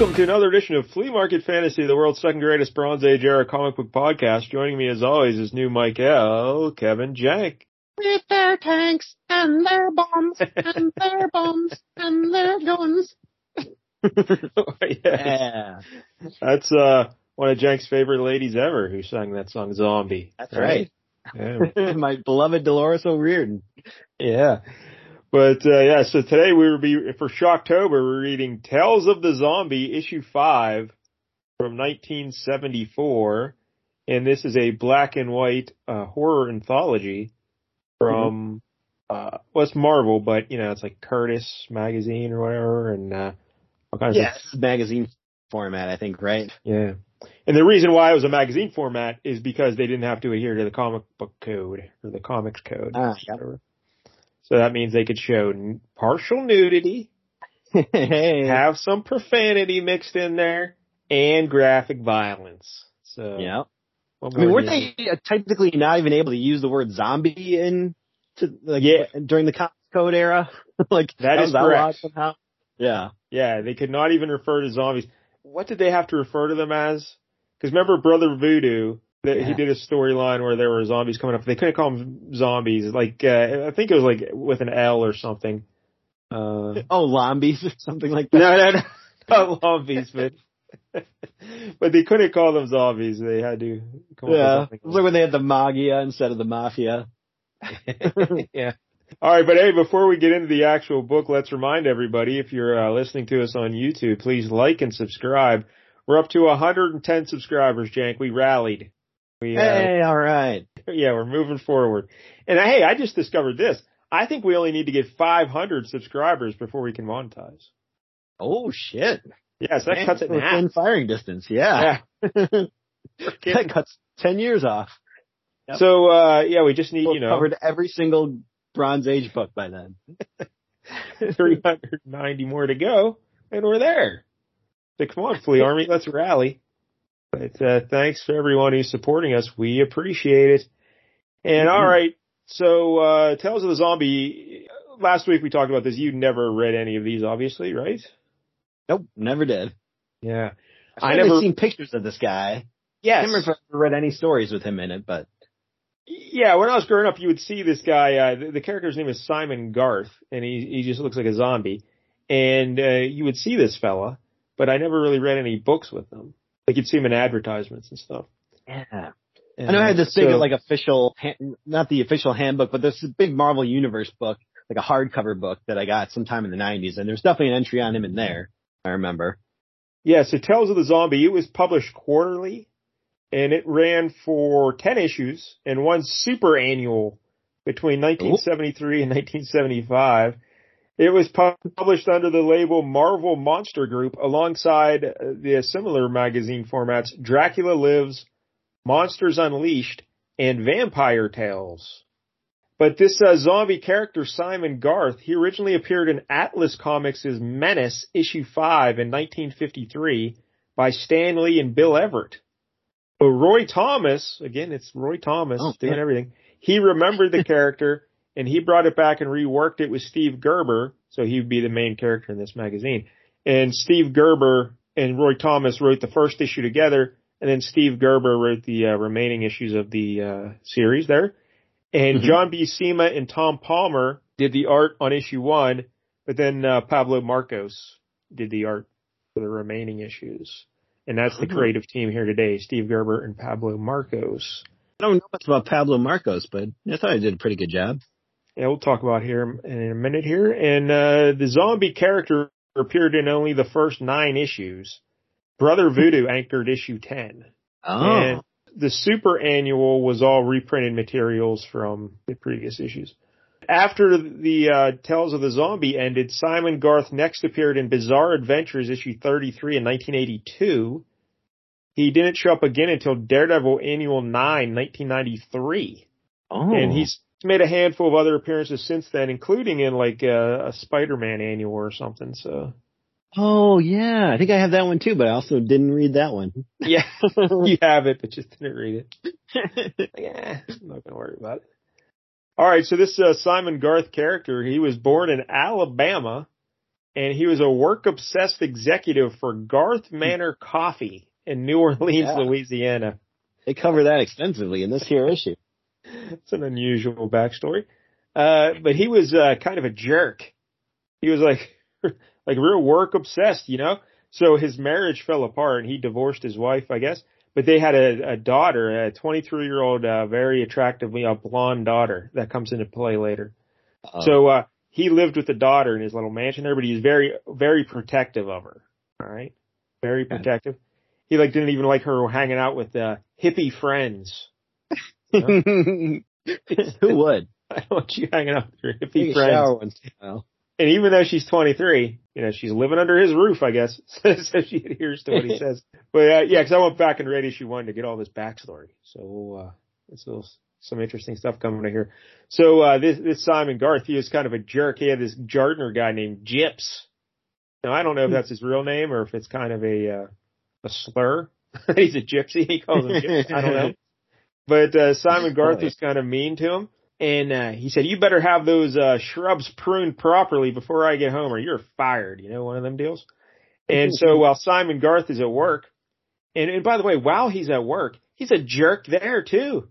Welcome to another edition of Flea Market Fantasy, the world's second greatest Bronze Age era comic book podcast. Joining me as always is new Mike L, Kevin Jank. With their tanks and their bombs and their bombs and their guns. yes. Yeah, That's uh one of Jank's favorite ladies ever who sang that song Zombie. that's right. Yeah. My beloved Dolores O'Riordan. yeah. But uh yeah, so today we will be for Shocktober we're reading Tales of the Zombie issue 5 from 1974 and this is a black and white uh horror anthology from uh well it's Marvel but you know it's like Curtis magazine or whatever and uh all kinds of Yes, magazine format, I think, right? Yeah. And the reason why it was a magazine format is because they didn't have to adhere to the comic book code or the comics code. Ah, yeah. So that means they could show n- partial nudity, hey. have some profanity mixed in there, and graphic violence. So yeah. I mean, weren't they uh, technically not even able to use the word zombie in to like Yeah. during the code era? like That that is correct. somehow. Yeah. Yeah, they could not even refer to zombies. What did they have to refer to them as? Because remember Brother Voodoo, that he did a storyline where there were zombies coming up. They couldn't call them zombies. Like uh, I think it was like with an L or something. Uh, Oh, lombies or something like that. no, no, no, not zombies, but but they couldn't call them zombies. They had to come Yeah. It was like when they had the Maggia instead of the Mafia. yeah. All right, but hey, before we get into the actual book, let's remind everybody if you're uh, listening to us on YouTube, please like and subscribe. We're up to 110 subscribers, Jank. We rallied. We, uh, Hey, all right. yeah, we're moving forward. And uh, hey, I just discovered this. I think we only need to get 500 subscribers before we can monetize. Oh shit. Yes, that Man, cuts it in half. within firing distance. Yeah. Yeah. that cuts ten years off. Yep. So, uh, yeah, we just need, We'll you know, covered every single Bronze Age book by then. 390 more to go, and we're there. So come on, Flea Army, let's rally. But, uh, thanks for everyone who's supporting us. We appreciate it. And all right, so, uh, Tales of the Zombie, last week we talked about this. You never read any of these, obviously, right? Nope, never did. Yeah. I I never seen pictures of this guy. I Yes. can't remember if I ever read any stories with him in it, but Yeah, when I was growing up, you would see this guy. Uh, the, the character's name is Simon Garth, and he he just looks like a zombie. And uh, you would see this fella, but I never really read any books with him. Like you'd see him in advertisements and stuff. yeah. I know I had this big So- like official, not the official handbook, but this big Marvel Universe book, like a hardcover book that I got sometime in the '90s, and there's definitely an entry on him in there. I remember. Yeah, so Tales of the Zombie, it was published quarterly and it ran for 10 issues and one super annual between 1973 and 1975. It was published under the label Marvel Monster Group alongside uh, the similar magazine formats Dracula Lives, Monsters Unleashed, and Vampire Tales. But this uh, zombie character, Simon Garth, he originally appeared in Atlas Comics' Menace, issue 5 in 1953 by Stan Lee and Bill Everett. But Roy Thomas, again, it's Roy Thomas Oh, doing everything. He remembered the character and he brought it back and reworked it with Steve Gerber, so he would be the main character in this magazine. And Steve Gerber and Roy Thomas wrote the first issue together, and then Steve Gerber wrote the uh, remaining issues of the uh, series there. And Mhm. John Buscema and Tom Palmer did the art on issue one, but then uh, Pablo Marcos did the art for the remaining issues. And that's the Mhm. creative team here today, Steve Gerber and Pablo Marcos. I don't know much about Pablo Marcos, but I thought he did a pretty good job. Yeah, we'll talk about here in a minute here. And uh, the zombie character appeared in only the first nine issues. Brother Voodoo anchored issue 10. Oh, And the super annual was all reprinted materials from the previous issues. After the uh, Tales of the Zombie ended, Simon Garth next appeared in Bizarre Adventures issue 33 in 1982. He didn't show up again until Daredevil Annual 9, 1993. oh, And he's made a handful of other appearances since then, including in like a, a Spider-Man annual or something. So oh yeah, I think I have that one too, but I also didn't read that one. yeah, you have it, but just didn't read it. Yeah, I'm not gonna worry about it. All right, so this uh, Simon Garth character, he was born in Alabama and he was a work obsessed executive for Garth Manor Coffee in New Orleans, Yeah. Louisiana. They cover that extensively in this here issue. It's an unusual backstory. Uh, but he was, uh, kind of a jerk. He was like, like real work obsessed, you know? So his marriage fell apart and he divorced his wife, I guess. But they had a, a daughter, a 23 year old, uh, very attractive, you know, blonde daughter that comes into play later. Uh, So, uh, he lived with the daughter in his little mansion there, but he's very, very protective of her. All right. Very protective. He like didn't even like her hanging out with, uh, hippie friends. who would? I don't want you hanging out with your hippie Take a friends. shower once in a while. And even though she's 23, you know, she's living under his roof, I guess. so she adheres to what he says. But, uh, yeah, cause I went back and read issue one to get all this backstory. So, uh, it's a little, some interesting stuff coming to here. So, uh, this, this Simon Garth, he was kind of a jerk. He had this Jardiner guy named Gyps. Now, I don't know if that's his real name or if it's kind of a, uh, a slur. He's a gypsy. He calls him Gyps. I don't know. But, uh, Simon Garth was kind of mean to him. And uh, he said, "You better have those uh, shrubs pruned properly before I get home, or you're fired." You know, one of them deals. And so while Simon Garth is at work, and, and by the way, while he's at work, he's a jerk there too.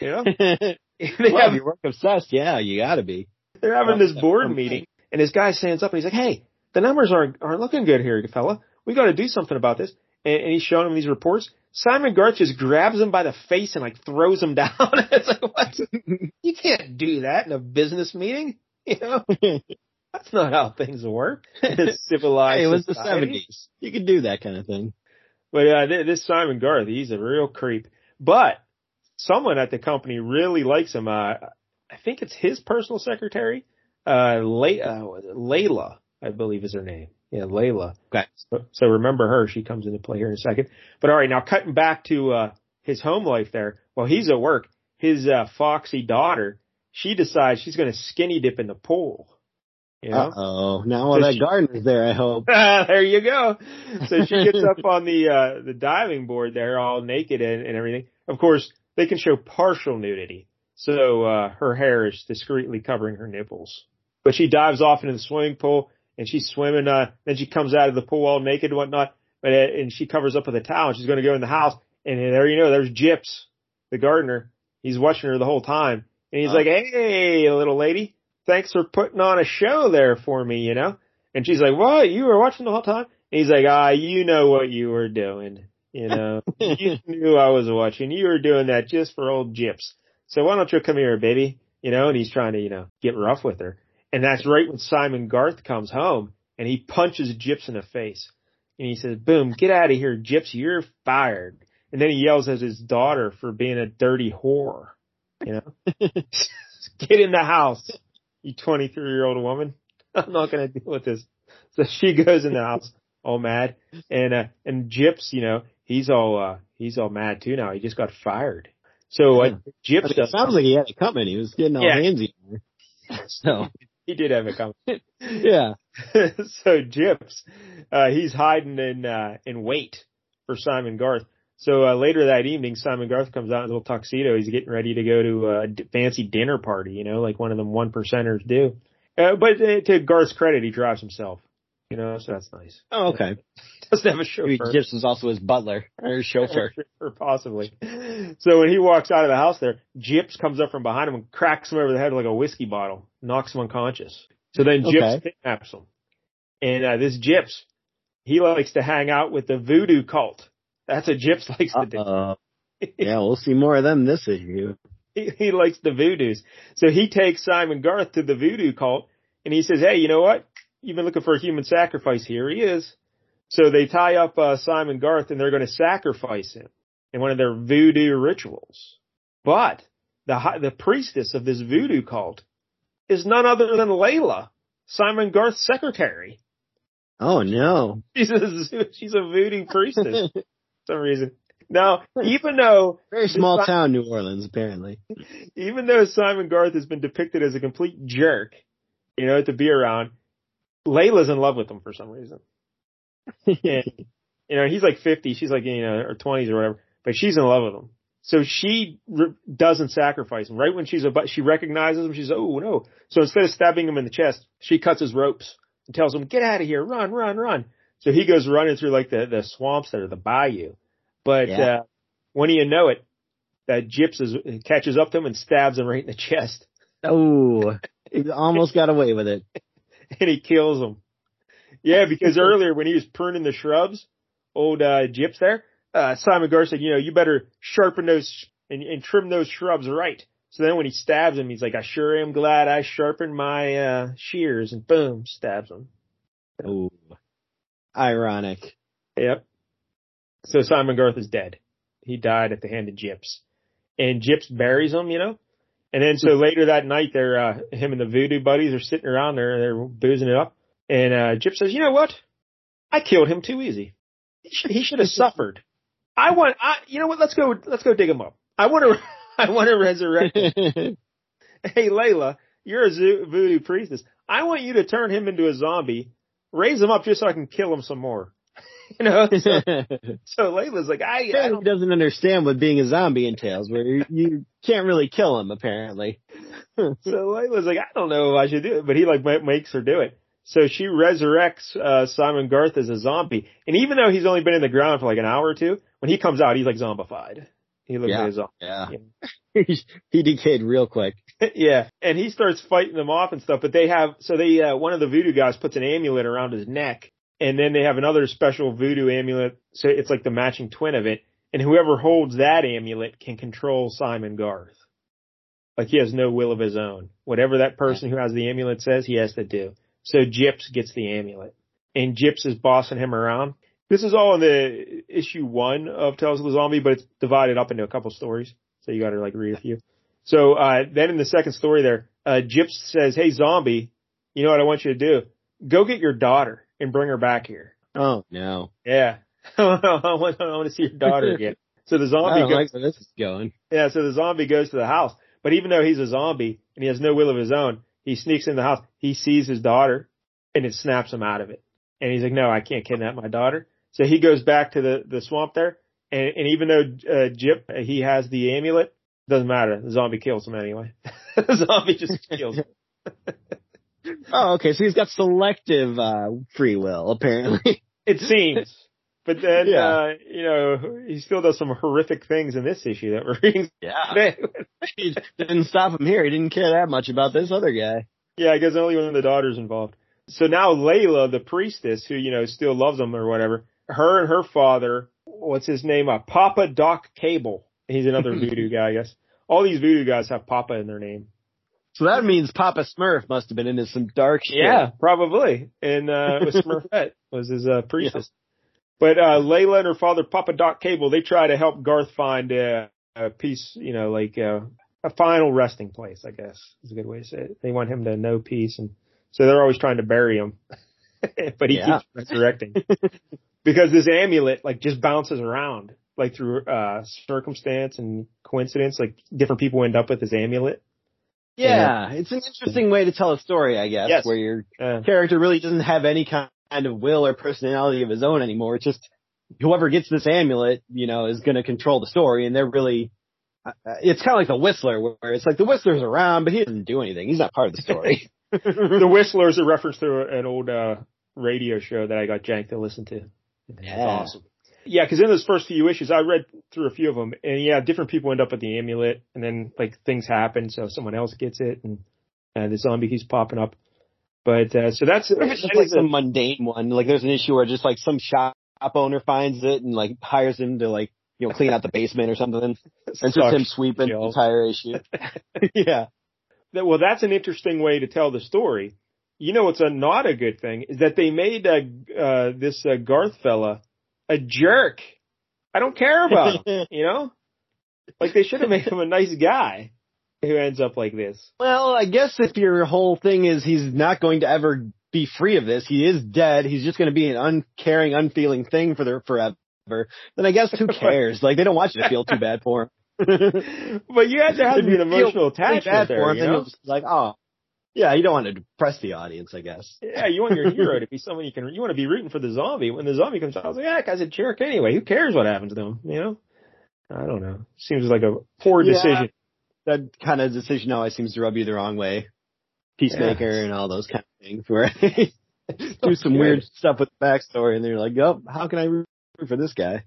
You know, they well, have, you're work obsessed, yeah, you gotta be. they're having this board meeting, and this guy stands up and he's like, "Hey, the numbers aren't aren't looking good here, fella. We got to do something about this." And, and he's showing him these reports. Simon Garth just grabs him by the face and like throws him down. it's like, what? You can't do that in a business meeting. You know, that's not how things work. in civilized Hey, it was the seventies. You could do that kind of thing. But uh, this Simon Garth, he's a real creep. But someone at the company really likes him. Uh, I think it's his personal secretary, uh, Le- uh, what is it? Layla, I believe is her name. Yeah, Layla. Okay. So, so remember her. She comes into play here in a second. But all right, now cutting back to uh, his home life there. While he's at work, his uh, foxy daughter, she decides she's going to skinny dip in the pool. You know? Oh. Now all So that she- gardener's there, I hope. there you go. So she gets up on the uh the diving board there, all naked and, and everything. Of course, they can show partial nudity, so uh her hair is discreetly covering her nipples. But she dives off into the swimming pool and she's swimming. uh Then she comes out of the pool all naked and whatnot, but uh, and she covers up with a towel. and She's going to go in the house, and there you know, there's Gyps, the gardener. He's watching her the whole time, and he's Oh. like, "Hey, little lady." Thanks for putting on a show there for me, you know? And she's like, what? You were watching the whole time? And he's like, ah, you know what you were doing. You know, you knew I was watching. You were doing that just for old Gyps. So why don't you come here, baby? You know, and he's trying to, you know, get rough with her. And that's right when Simon Garth comes home and he punches Gyps in the face. And he says, boom, get out of here, Gyps. You're fired. And then he yells at his daughter for being a dirty whore. You know, get in the house, you 23 year old woman. I'm not going to deal with this. So she goes in the house all mad and, uh, and Gyps, you know, he's all, uh, he's all mad too now. He just got fired. So Yeah. Gyps it sounds like he had it coming. He was getting all Yeah. handsy. So he did have it coming. yeah. so Gyps, uh, he's hiding in, uh, in wait for Simon Garth. So, uh, later that evening, Simon Garth comes out in a little tuxedo. He's getting ready to go to a d- fancy dinner party, you know, like one of them one percenters do. Uh, but uh, to Garth's credit, he drives himself, you know, so that's nice. Oh, okay. Doesn't have a Maybe chauffeur. Gyps was also his butler or his chauffeur. or possibly. So when he walks out of the house there, Gyps comes up from behind him and cracks him over the head like a whiskey bottle, knocks him unconscious. So then Gyps Okay. kidnaps him. And uh, this Gyps, he likes to hang out with the voodoo cult. That's what Gyps likes to do. Uh, yeah, we'll see more of them this issue. He, he likes the voodoos. So he takes Simon Garth to the voodoo cult and he says, Hey, you know what? You've been looking for a human sacrifice. Here he is. So they tie up uh, Simon Garth and they're going to sacrifice him in one of their voodoo rituals. But the the priestess of this voodoo cult is none other than Layla, Simon Garth's secretary. Oh no. She's a, she's a voodoo priestess for some reason. Now, even though Very small town, New Orleans, apparently. even though Simon Garth has been depicted as a complete jerk, you know, to be around, Layla's in love with him for some reason. And, you know, he's like 50, she's like, you know, or 20s or whatever, but she's in love with him. So she re- doesn't sacrifice him. Right when she's about, she recognizes him, she's, oh no. So instead of stabbing him in the chest, she cuts his ropes and tells him, get out of here, run, run, run. So he goes running through like the, the swamps that are the bayou. But, Yeah. uh, when do you know it, that Gyps is, catches up to him and stabs him right in the chest Oh, he almost got away with it. and he kills him. Yeah, because earlier when he was pruning the shrubs, old, uh, Gyps there, uh, Simon Gar said, you know, you better sharpen those and, and trim those shrubs right. So then when he stabs him, he's like, I sure am glad I sharpened my, uh, shears and boom, stabs him. Oh, ironic. Yep. So Simon Garth is dead. He died at the hand of Gyps. And Gyps buries him, you know? And then so later that night they're, uh, him and the voodoo buddies are sitting around there, and they're boozing it up. And, uh, Gyps says, you know what? I killed him too easy. He should, he should have suffered. I want, I, you know what? Let's go, let's go dig him up. I want to, I want to resurrect him. Hey Layla, you're a zoo, voodoo priestess. I want you to turn him into a zombie, raise him up just so I can kill him some more. you know? So, so Layla's like, I, I He don't doesn't understand what being a zombie entails, where you, you can't really kill him, apparently. So Layla's like, I don't know if I should do it, but he like ma- makes her do it. So she resurrects uh, Simon Garth as a zombie, and even though he's only been in the ground for like an hour or two, when he comes out, he's like zombified. He looks Yeah. like a zombie. Yeah. he decayed real quick. yeah, and he starts fighting them off and stuff. But they have so they uh, one of the voodoo guys puts an amulet around his neck, and then they have another special voodoo amulet. So it's like the matching twin of it, and whoever holds that amulet can control Simon Garth. Like he has no will of his own. Whatever that person who has the amulet says, he has to do. So Gyps gets the amulet, and Gyps is bossing him around. This is all in the issue one of Tales of the Zombie, but it's divided up into a couple stories. So you got to like read a few. So uh, then in the second story there, uh, Gyps says, "Hey zombie, you know what I want you to do? Go get your daughter and bring her back here." Oh no. Yeah, I want, I want to see your daughter again. So the zombie goes, like where this is going. yeah, so the zombie goes to the house, but even though he's a zombie and he has no will of his own, he sneaks in the house. He sees his daughter, and it snaps him out of it. And he's like, "No, I can't kidnap my daughter." So he goes back to the the swamp there, and, and even though uh, Jip uh, he has the amulet, doesn't matter. The zombie kills him anyway. the zombie just kills him. Oh, okay. So he's got selective uh, free will, apparently. It seems. But then, Yeah. uh, you know, he still does some horrific things in this issue that we're reading yeah. He didn't stop him here. He didn't care that much about this other guy. Yeah, I guess only when the daughter's involved. So now Layla, the priestess, who, you know, still loves him or whatever, her and her father, what's his name? Uh, Papa Doc Cable. He's another voodoo guy, I guess. All these voodoo guys have Papa in their name. So that means Papa Smurf must have been into some dark shit. Yeah, probably. And, uh, it was Smurfette was his, uh, priestess. But, uh, Layla and her father, Papa Doc Cable, they try to help Garth find, uh, a peace, you know, like, uh, a final resting place, I guess is a good way to say it. They want him to know peace and so they're always trying to bury him. but he Yeah. keeps resurrecting. because this amulet like just bounces around like through uh circumstance and coincidence like different people end up with this amulet. Yeah, it's an interesting way to tell a story, I guess, Yes. where your Uh, character really doesn't have any kind of will or personality of his own anymore. It's just whoever gets this amulet, you know, is going to control the story, and they're really. Uh, it's kind of like the Whistler, where it's like the Whistler's around, but he doesn't do anything. He's not part of the story. the Whistler is a reference to an old uh radio show that I got Jank to listen to. Yeah. awesome. Yeah, because in those first few issues, I read through a few of them, and yeah, different people end up with the amulet, and then like things happen, so someone else gets it, and uh, the zombie keeps popping up. But uh, so that's Or if it's just like some mundane one, like there's an issue where just like some shop owner finds it and like hires him to like you know clean out the basement or something, and it's just him sweeping the entire issue. yeah. that, well, that's an interesting way to tell the story. You know, what's a not a good thing is that they made uh, uh, this uh, Garth fella a jerk. I don't care about him. You know, like they should have made him a nice guy who ends up like this. Well, I guess if your whole thing is he's not going to ever be free of this, he is dead, he's just going to be an uncaring, unfeeling thing for their forever, then I guess who cares? like they don't want you to feel too bad for him. But you have to have an emotional attachment there. for him, You know? like, oh, yeah, you don't want to depress the audience, I guess. Yeah, you want your hero to be someone you can. You want to be rooting for the zombie. When the zombie comes out, I was like, yeah, that guy's a jerk anyway. Who cares what happens to him? You know? I don't know. Seems like a poor Yeah. decision. That kind of decision always seems to rub you the wrong way. Peacemaker and all those kind of things. Where do some weird stuff with the backstory, and they're like, "Oh, how can I root for this guy?"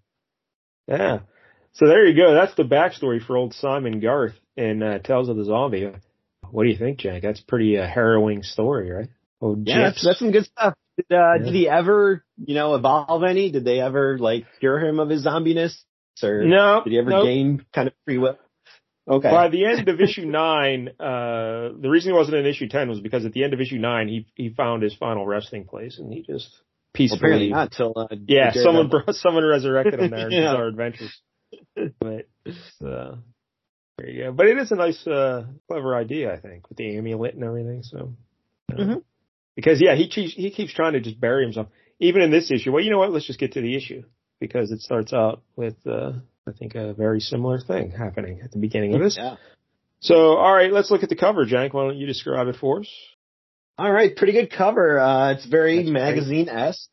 Yeah. So there you go. That's the backstory for old Simon Garth in uh, Tales of the Zombie. What do you think, Jank? That's pretty uh, harrowing story, right? Oh, yeah, that's, that's, some good stuff. Did, uh, yeah. did he ever, you know, evolve any? Did they ever like cure him of his zombiness? Or no. Did he ever nope. gain kind of free will? Okay. By the end of issue nine, uh, the reason he wasn't in issue ten was because at the end of issue nine, he he found his final resting place, and he just peacefully. Well, apparently not till. Uh, yeah, someone brought, someone resurrected him there in yeah. our adventures. But uh, there you go. But it is a nice, uh, clever idea, I think, with the amulet and everything. So. Uh, mm-hmm. Because yeah, he keeps he keeps trying to just bury himself. Even in this issue. Well, you know what? Let's just get to the issue because it starts out with. uh I think a very similar thing happening at the beginning of this. Yeah. So, all right, let's look at the cover, Jank. Why don't you describe it for us? All right, pretty good cover. Uh, it's very magazine esque.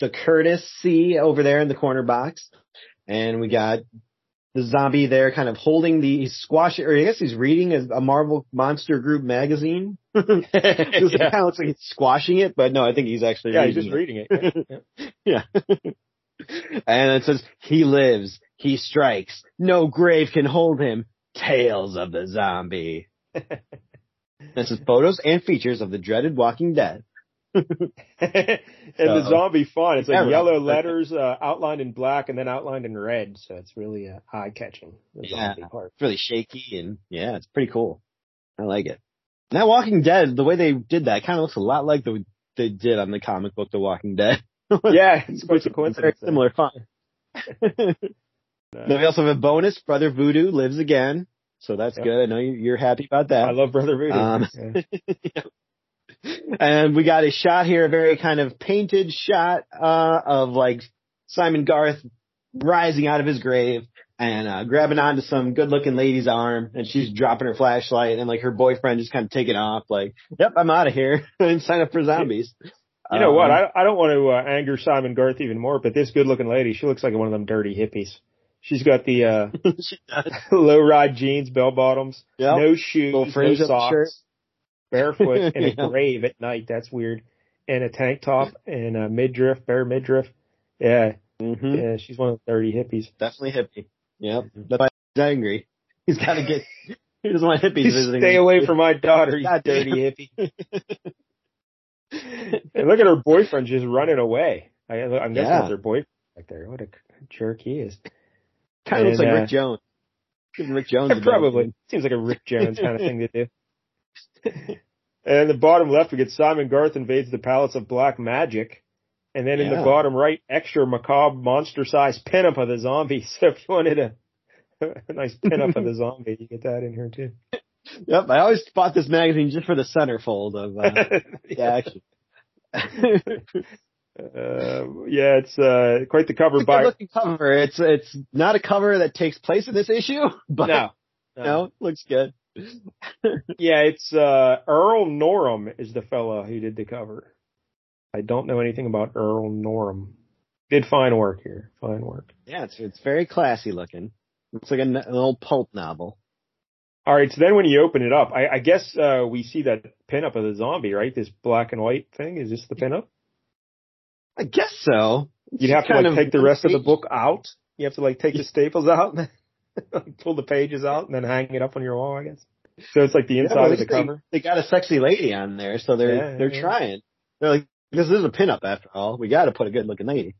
The Curtis C over there in the corner box, and we got the zombie there, kind of holding the squash, or I guess he's reading a, a Marvel Monster Group magazine. yeah. It kind of looks like he's squashing it, but no, I think he's actually yeah, he's just it. reading it. yeah. yeah. and it says, he lives, he strikes, no grave can hold him, Tales of the Zombie. this is photos and features of the dreaded Walking Dead. and the zombie font, it's like yellow letters uh, outlined in black and then outlined in red, so it's really uh, eye catching. Yeah, it's really shaky and yeah, it's pretty cool. I like it. Now, Walking Dead, the way they did that kind of looks a lot like the they did on the comic book The Walking Dead. yeah, it's quite a coincidence. Very similar font. then we also have a bonus. Brother Voodoo lives again, so that's yep. good. I know you're happy about that. I love Brother Voodoo. Um, yeah. And we got a shot here, a very kind of painted shot uh, of like Simon Garth rising out of his grave and uh, grabbing onto some good-looking lady's arm, and she's dropping her flashlight, and like her boyfriend just kind of taking off, like, "Yep, I'm out of here and sign up for zombies." You know um, what? I I don't want to uh, anger Simon Garth even more, but this good-looking lady, she looks like one of them dirty hippies. She's got the uh low ride jeans, bell bottoms, yep. no shoes, no socks, barefoot, and a Yeah. grave at night. That's weird. And a tank top and a midriff, bare midriff. Yeah, hmm yeah. She's one of the dirty hippies. Definitely hippie. Yep. That's why he's angry. He's got to get. He doesn't want hippies visiting. Stay away from my daughter, you dirty hippie. And look at her boyfriend just running away. I, I'm guessing Yeah. that's her boyfriend back there. What a jerk he is. Kind of looks like uh, Rick Jones. Rick Jones. Probably. Seems like a Rick Jones kind of thing to do. And in the bottom left, we get Simon Garth invades the Palace of Black Magic. And then in the bottom right, extra macabre monster sized pinup of the zombie. So if you wanted a, a nice pinup of the zombie, you get that in here too. Yep. I always bought this magazine just for the centerfold of uh, the action. Uh, yeah, it's uh, quite the cover It's by. looking cover. It's it's not a cover that takes place in this issue, but No, know, it looks good. Yeah, it's uh Earl Norem is the fella who did the cover. I don't know anything about Earl Norem. Did fine work here. Fine work. yeah, it's it's very classy looking. It's like an, an old pulp novel. All right, so then when you open it up, I, I guess uh we see that pinup of the zombie, right? This black and white thing. Is this the pinup? I guess so. It's You'd have to like take the rest of the book out. You have to like take the staples out, and pull the pages out, and then hang it up on your wall. I guess. So it's like the inside well, of the they- cover. They got a sexy lady on there, so they're Yeah, they're yeah. trying. They're like, this is a pinup after all. We got to put a good looking lady.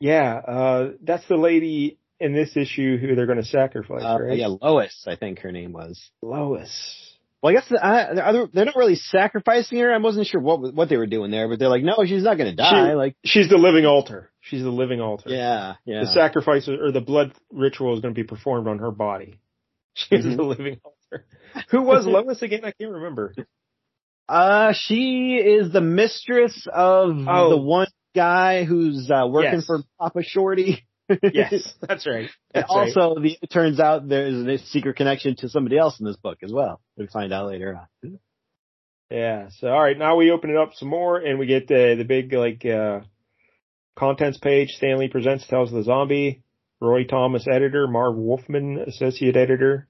Yeah, uh that's the lady in this issue who they're going to sacrifice, Uh, right? Yeah, Lois, I think her name was. Lois. Well, I guess the, I, they're- not really sacrificing her. I wasn't sure what what they were doing there, but they're like, no, she's not going to die. She- like, She's the living altar. She's the living altar. yeah, yeah. The sacrifice or the blood ritual is going to be performed on her body. She's Mhm. the living altar. Who was Lois again? I can't remember. Uh, she is the mistress of Oh. the one guy who's uh, working Yes. for Papa Shorty. Yes, that's right. And That's right. also, the, it turns out there's a secret connection to somebody else in this book as well. We'll find out later on. Yeah. So all right, now we open it up some more and we get the the big like uh contents page. Stan Lee presents tells the Zombie. Roy Thomas editor, Marv Wolfman associate editor,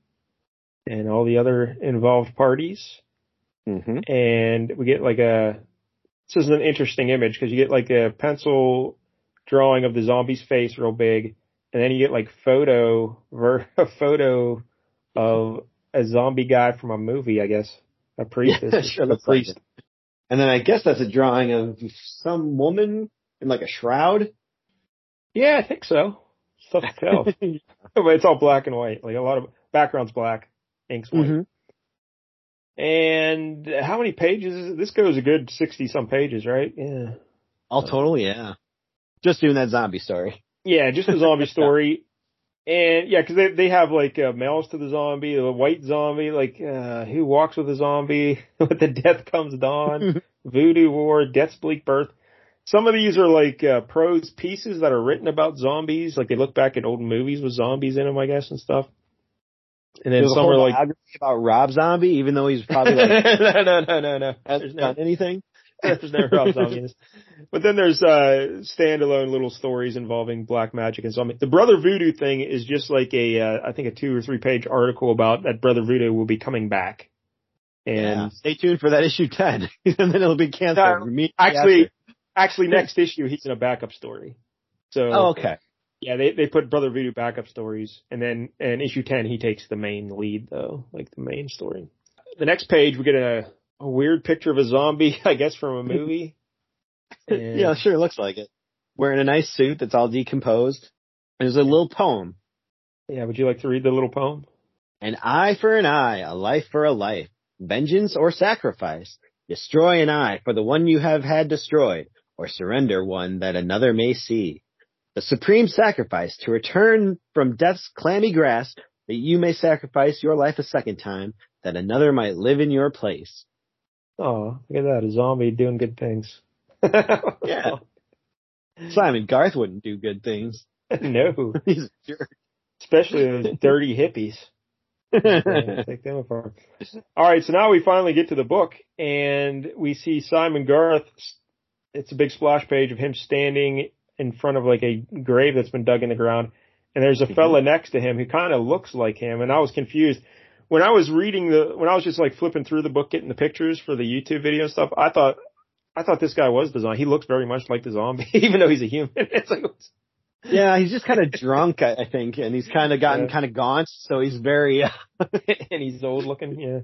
and all the other involved parties. Mm-hmm. And we get like a this is an interesting image because you get like a pencil drawing of the zombie's face real big, and then you get like photo ver a photo of a zombie guy from a movie, I guess. A priest. Yeah, sure, a priest. Like and then I guess that's a drawing of some woman in like a shroud. Yeah, I think so. Stuff to tell. but it's all black and white. Like a lot of background's black, ink's white. Mm-hmm. And how many pages is it? This goes a good 60 some pages, right? Yeah. All total, yeah. Just doing that zombie story. Yeah, just the zombie story. And yeah, cause they, they have like, uh, males to the zombie, the white zombie, like, uh, who walks with a zombie, with the death comes dawn, voodoo war, death's bleak birth. Some of these are like, uh, prose pieces that are written about zombies, like they look back at old movies with zombies in them, I guess, and stuff. And then some are like about Rob Zombie, even though he's probably like no, no, no, no, no. Hasn't anything. there's never Rob Zombie. But then there's uh standalone little stories involving black magic and zombie. The Brother Voodoo thing is just like a uh, I think a two or three page article about that Brother Voodoo will be coming back. And yeah. stay tuned for that issue ten, and then it'll be canceled. Uh, actually, actually, next issue he's in a backup story. So oh, okay. Yeah, they they put Brother Voodoo backup stories, and then in issue ten he takes the main lead though, like the main story. The next page we get a a weird picture of a zombie, I guess from a movie. And... yeah, sure, looks like it. Wearing a nice suit that's all decomposed. There's a little poem. Yeah, would you like to read the little poem? An eye for an eye, a life for a life, vengeance or sacrifice. Destroy an eye for the one you have had destroyed, or surrender one that another may see the supreme sacrifice to return from death's clammy grasp that you may sacrifice your life a second time that another might live in your place. Oh, look at that. A zombie doing good things. yeah. Simon Garth wouldn't do good things. no. He's a jerk. Especially those dirty hippies. take them apart. All right, so now we finally get to the book, and we see Simon Garth. It's a big splash page of him standing in front of like a grave that's been dug in the ground. And there's a mm-hmm. fella next to him who kind of looks like him. And I was confused when I was reading the, when I was just like flipping through the book, getting the pictures for the YouTube video and stuff. I thought, I thought this guy was the zombie. He looks very much like the zombie, even though he's a human. It's like, yeah, he's just kind of drunk, I think, and he's kind of gotten yeah. kind of gaunt, so he's very, uh, and he's old looking. Yeah,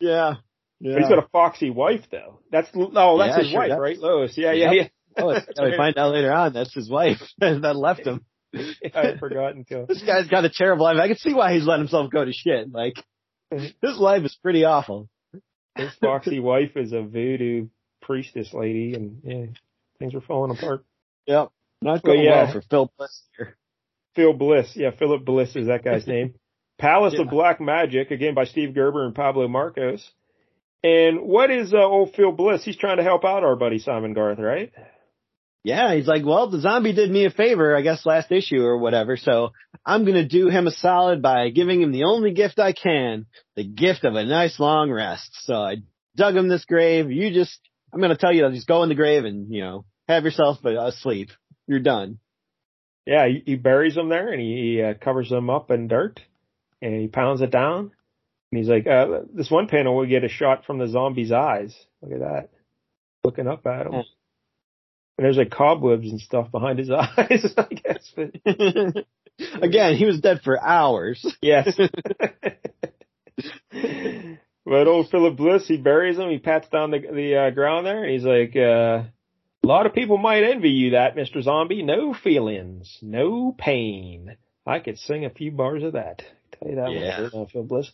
yeah, yeah. But he's got a foxy wife though. That's oh, that's yeah, his sure, wife, that's, right, Lois? Yeah, yeah, yeah. Oh, we find out later on that's his wife that left him. I had forgotten to. This guy's got a terrible life. I can see why he's let himself go to shit. Like, his life is pretty awful. His foxy wife is a voodoo priestess lady, and yeah, things are falling apart. Yep, not going yeah, well for Phil Bliss here. Phil Bliss, yeah, Philip Bliss is that guy's name. Palace yeah. of Black Magic, again by Steve Gerber and Pablo Marcos. And what is uh, old Phil Bliss? He's trying to help out our buddy Simon Garth, right? Yeah, he's like, well, the zombie did me a favor, I guess last issue or whatever, so I'm gonna do him a solid by giving him the only gift I can, the gift of a nice long rest. So I dug him this grave, you just, I'm gonna tell you, to just go in the grave and, you know, have yourself a, sleep. You're done. Yeah, he, he buries him there and he, he uh, covers him up in dirt and he pounds it down. And he's like, uh, this one panel we get a shot from the zombie's eyes. Look at that. Looking up at him. And there's like cobwebs and stuff behind his eyes, I guess. But again, he was dead for hours. Yes. but old Philip Bliss, he buries him. He pats down the the uh, ground there, and he's like, uh, "A lot of people might envy you that, Mister Zombie. No feelings, no pain. I could sing a few bars of that. I'll tell you that yeah. one, Phil Bliss."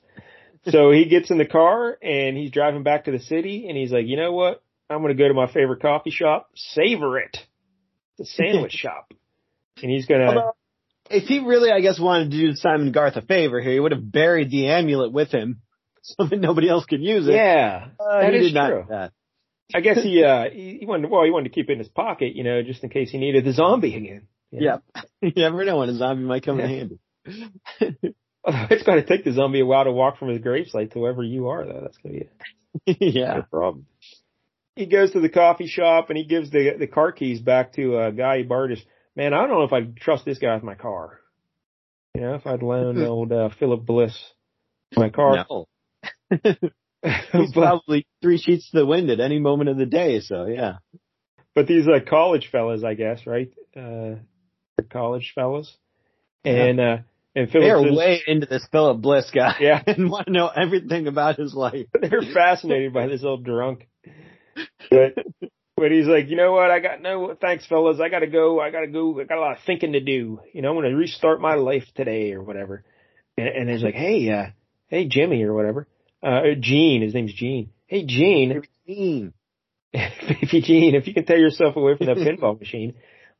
so he gets in the car and he's driving back to the city, and he's like, "You know what? I'm going to go to my favorite coffee shop, savor it. The sandwich shop. And he's going to. If he really, I guess, wanted to do Simon Garth a favor here, he would have buried the amulet with him so that nobody else could use it. Yeah. Uh, that is true. That. I guess he, uh, he, he wanted, well, he wanted to keep it in his pocket, you know, just in case he needed the zombie again. Yeah. you never know when a zombie might come in handy. it's going to take the zombie a while to walk from his gravesite to wherever you are, though. That's going to be a, yeah. problem he goes to the coffee shop and he gives the the car keys back to a guy he borrowed his. Man, I don't know if I'd trust this guy with my car. You know, if I'd loan old uh, Philip Bliss my car. No. He's probably three sheets to the wind at any moment of the day. So yeah. but these uh, college fellas, I guess, right? Uh, college fellas, and uh, and Philip They're says- way into this Philip Bliss guy. Yeah. And want to know everything about his life. they're fascinated by this old drunk. But, but he's like, you know what? I got no thanks, fellas. I gotta go. I gotta go. I got a lot of thinking to do. You know, I'm gonna restart my life today or whatever. And, and he's like, hey, uh, hey, Jimmy or whatever. Uh, Gene. His name's Gene. Hey, Gene. Team. Baby Gene, if you can tear yourself away from that pinball machine,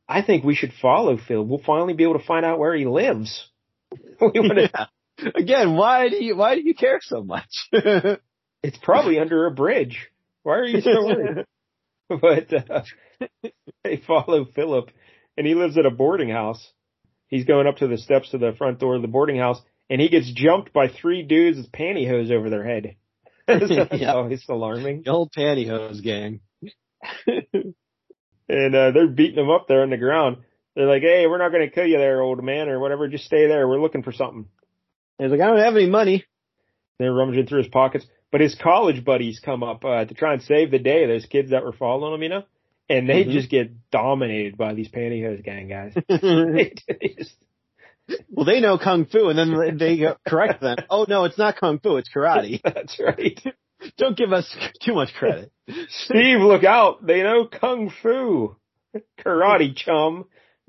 I think we should follow Phil. We'll finally be able to find out where he lives. To. Yeah. Again, why do you why do you care so much? It's probably under a bridge. Why are you so worried? but uh, they follow Philip, and he lives at a boarding house. He's going up to the steps to the front door of the boarding house, and he gets jumped by three dudes with pantyhose over their head. That's Yeah. always alarming. the old pantyhose gang. And uh, they're beating him up there on the ground. They're like, "Hey, we're not going to kill you there, old man, or whatever. Just stay there. We're looking for something." He's like, I don't have any money. They're rummaging through his pockets, but his college buddies come up uh, to try and save the day. Those kids that were following him, you know, and they Mhm. just get dominated by these pantyhose gang guys. They just- well, they know kung fu, and then they go- correct them. Oh no, it's not kung fu, it's karate. That's right. Don't give us too much credit. Steve, look out! They know kung fu, karate chum,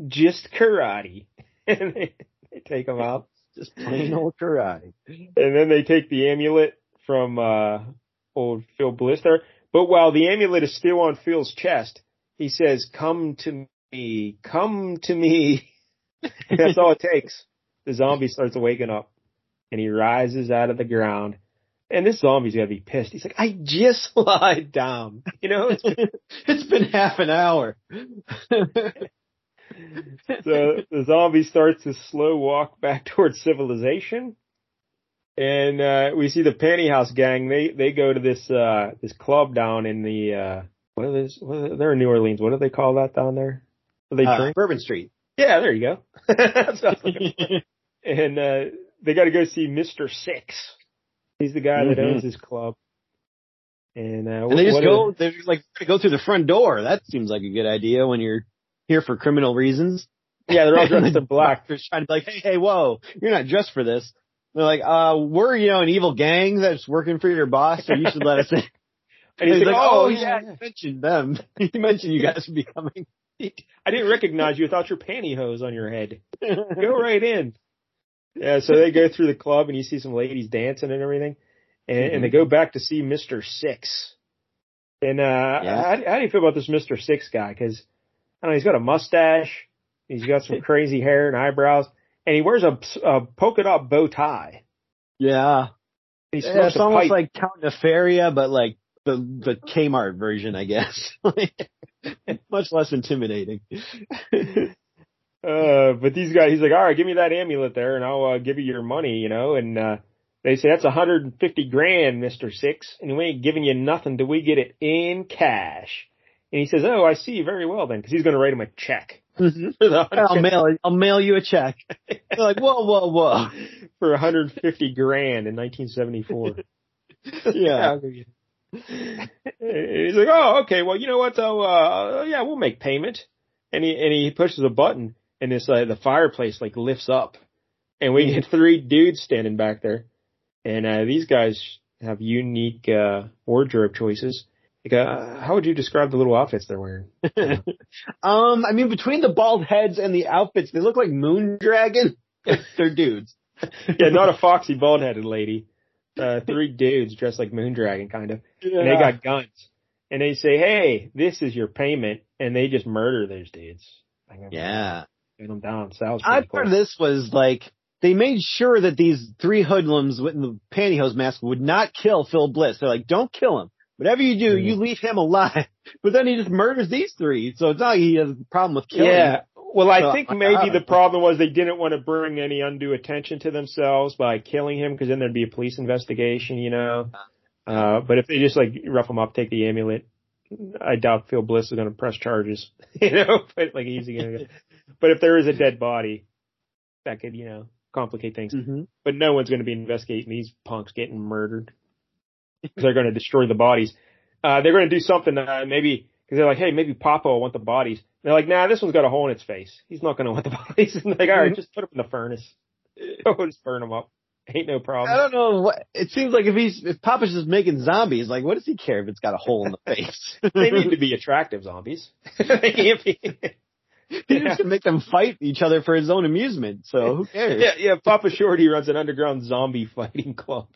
just karate, and they, they take them out. Just plain old karate. And then they take the amulet from uh old Phil Blister. But while the amulet is still on Phil's chest, he says, Come to me, come to me. That's all it takes. The zombie starts waking up and he rises out of the ground. And this zombie's gotta be pissed. He's like, I just lied down. You know, it's it's been half an hour. so the zombie starts his slow walk back towards civilization. And uh we see the Pantyhouse gang, they they go to this uh this club down in the uh what are this what are, they're in New Orleans. What do they call that down there? Do they Uh, drink? Bourbon Street. Yeah, there you go. That's what I was looking for. and uh they gotta go see Mr. Six. He's the guy that Mhm. owns this club. And uh And they just go, are- they're just like, go through the front door. That seems like a good idea when you're here for criminal reasons. Yeah, they're all dressed in black. They're trying to be like, hey, hey, whoa, you're not dressed for this. They're like, uh, we're, you know, an evil gang that's working for your boss, so you should let us in. And he's, like, oh, Oh yeah, yeah, you mentioned them. you mentioned you guys would be coming. I didn't recognize you without your pantyhose on your head. go right in. Yeah, so they go through the club and you see some ladies dancing and everything, and, and they go back to see Mister Six. And uh, Yeah. how, how do you feel about this Mister Six guy? Because I don't know, he's got a mustache, he's got some crazy hair and eyebrows, and he wears a, a polka dot bow tie. Yeah. He Yeah, it's almost pipe. like Count Nefaria, but like the the Kmart version, I guess. Much less intimidating. uh, but these guys, he's like, all right, give me that amulet there, and I'll uh, give you your money, you know. And uh, they say that's 150 grand, Mister Six, and we ain't giving you nothing till we get it in cash. And he says, oh, I see, very well then, because he's going to write him a check I'll mail it. I'll mail you a check. They're like, whoa, whoa, whoa. for 150 grand in 1974. Yeah. I'll give you- And he's like, oh, okay, well, you know what though? Uh, yeah, we'll make payment. And he, and he pushes a button and this, uh, the fireplace like lifts up and we get three dudes standing back there. And, uh, these guys have unique, uh, wardrobe choices. Like, uh, how would you describe the little outfits they're wearing? um, I mean, between the bald heads and the outfits, they look like Moondragon. They're dudes. yeah, not a foxy bald headed lady. Uh, three dudes dressed like Moondragon kind of. And they got guns. And they say, hey, this is your payment. And they just murder those dudes. Like, Yeah. Get them down. Sounds I cool. of this was like they made sure that these three hoodlums with the pantyhose mask would not kill Phil Bliss. They're like, don't kill him. Whatever you do, you leave him alive. But then he just murders these three. So it's not like he has a problem with killing. Yeah. Well, I So, think maybe the problem was they didn't want to bring any undue attention to themselves by killing him because then there'd be a police investigation, you know. Uh, but if they just like rough him up, take the amulet, I doubt Phil Bliss is going to press charges, you know, but like he's Gonna, but if there is a dead body, that could, you know, complicate things. hmm But no one's going to be investigating these punks getting murdered. They're going to destroy the bodies. Uh, they're going to do something, uh, maybe, Cause they're like, hey, maybe Papa will want the bodies. they're like, nah, this one's got a hole in its face. He's not gonna want the bodies. And they're like, all right, just put them in the furnace. Oh, just burn them up. Ain't no problem. I don't know what, it seems like if he's, if Papa's just making zombies, like what does he care if it's got a hole in the face? they need to be attractive zombies. they can't be. He's just make them fight each other for his own amusement, so who cares? Yeah, yeah, Papa Shorty runs an underground zombie fighting club.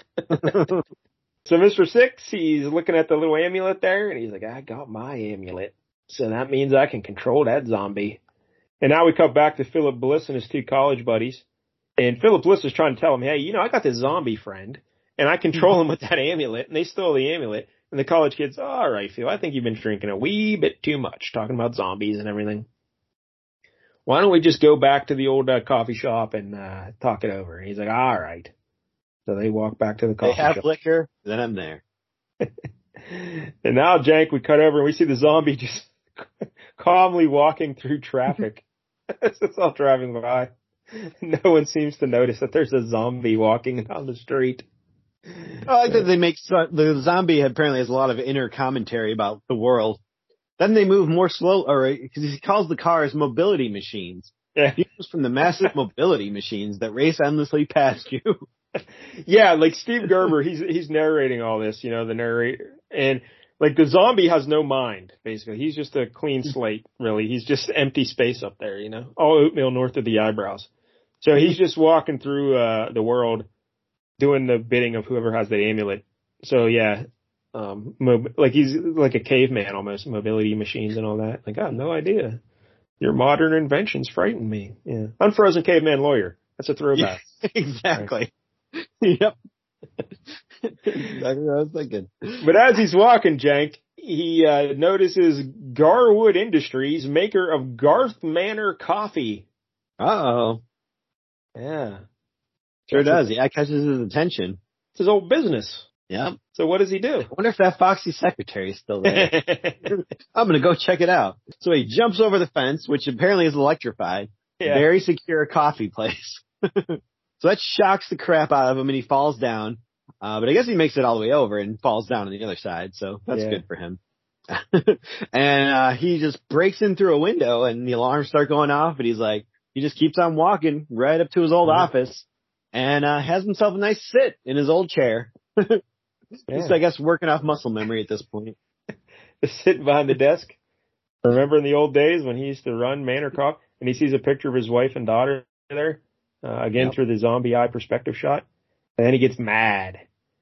So Mr. Six, he's looking at the little amulet there and he's like, I got my amulet. So that means I can control that zombie. And now we come back to Philip Bliss and his two college buddies. And Philip Bliss is trying to tell him, hey, you know, I got this zombie friend and I control him with that amulet and they stole the amulet. And the college kids, all right, Phil, I think you've been drinking a wee bit too much, talking about zombies and everything. Why don't we just go back to the old uh, coffee shop and uh, talk it over? And he's like, all right. So they walk back to the coffee They have shop. liquor, then I'm there. and now, Jank, we cut over and we see the zombie just calmly walking through traffic. it's all driving by. No one seems to notice that there's a zombie walking down the street. I like that they make the zombie apparently has a lot of inner commentary about the world. Then they move more slow, or uh, because he calls the cars mobility machines. Yeah. He comes from the massive mobility machines that race endlessly past you. Yeah, like Steve Gerber, he's he's narrating all this, you know, the narrator, and like the zombie has no mind. Basically, he's just a clean slate. Really, he's just empty space up there, you know, all oatmeal north of the eyebrows. So he's just walking through uh the world, doing the bidding of whoever has the amulet. So yeah, um, mob- like he's like a caveman almost, mobility machines and all that. Like I have no idea. Your modern inventions frighten me. Yeah, unfrozen caveman lawyer. That's a throwback. exactly. yep. exactly what I was thinking. But as he's walking, Jank, he uh, notices Garwood Industries, maker of Garth Manor Coffee. Uh oh. Yeah, Sure does. Yeah, it catches his attention. it's his old business. Yep. So what does he do? I wonder if that Foxy secretary is still there. I'm gonna go check it out. So he jumps over the fence, which apparently is electrified. yeah. Very secure coffee place. so that shocks the crap out of him and he falls down. Uh, but I guess he makes it all the way over and falls down on the other side. So that's Yeah. good for him. and, uh, he just breaks in through a window and the alarms start going off and he's like, he just keeps on walking right up to his old office and, uh, has himself a nice sit in his old chair. He's, I guess, working off muscle memory at this point. sitting behind the desk. Remember in the old days when he used to run Manor Coffee and he sees a picture of his wife and daughter there, uh, again Yep. through the zombie eye perspective shot. And then he gets mad.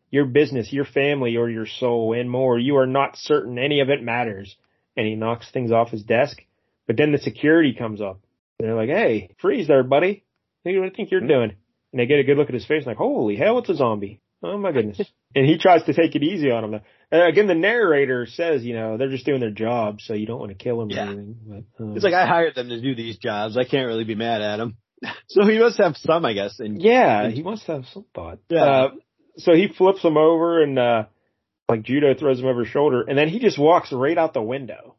Your business, your family, or your soul and more, you are not certain any of it matters. And he knocks things off his desk. But then the security comes up. And they're like, hey, freeze there, buddy. What do you think you're Hmm. doing? And they get a good look at his face like, holy hell, it's a zombie. Oh my goodness. and he tries to take it easy on him. And again, the narrator says, you know, they're just doing their job, so you don't want to kill them Yeah. or anything. But, um, It's like, I hired them to do these jobs. I can't really be mad at him. So he must have some, I guess. And yeah, he must have some thought. Yeah. Uh, so he flips him over and, uh, like judo throws him over his shoulder and then he just walks right out the window.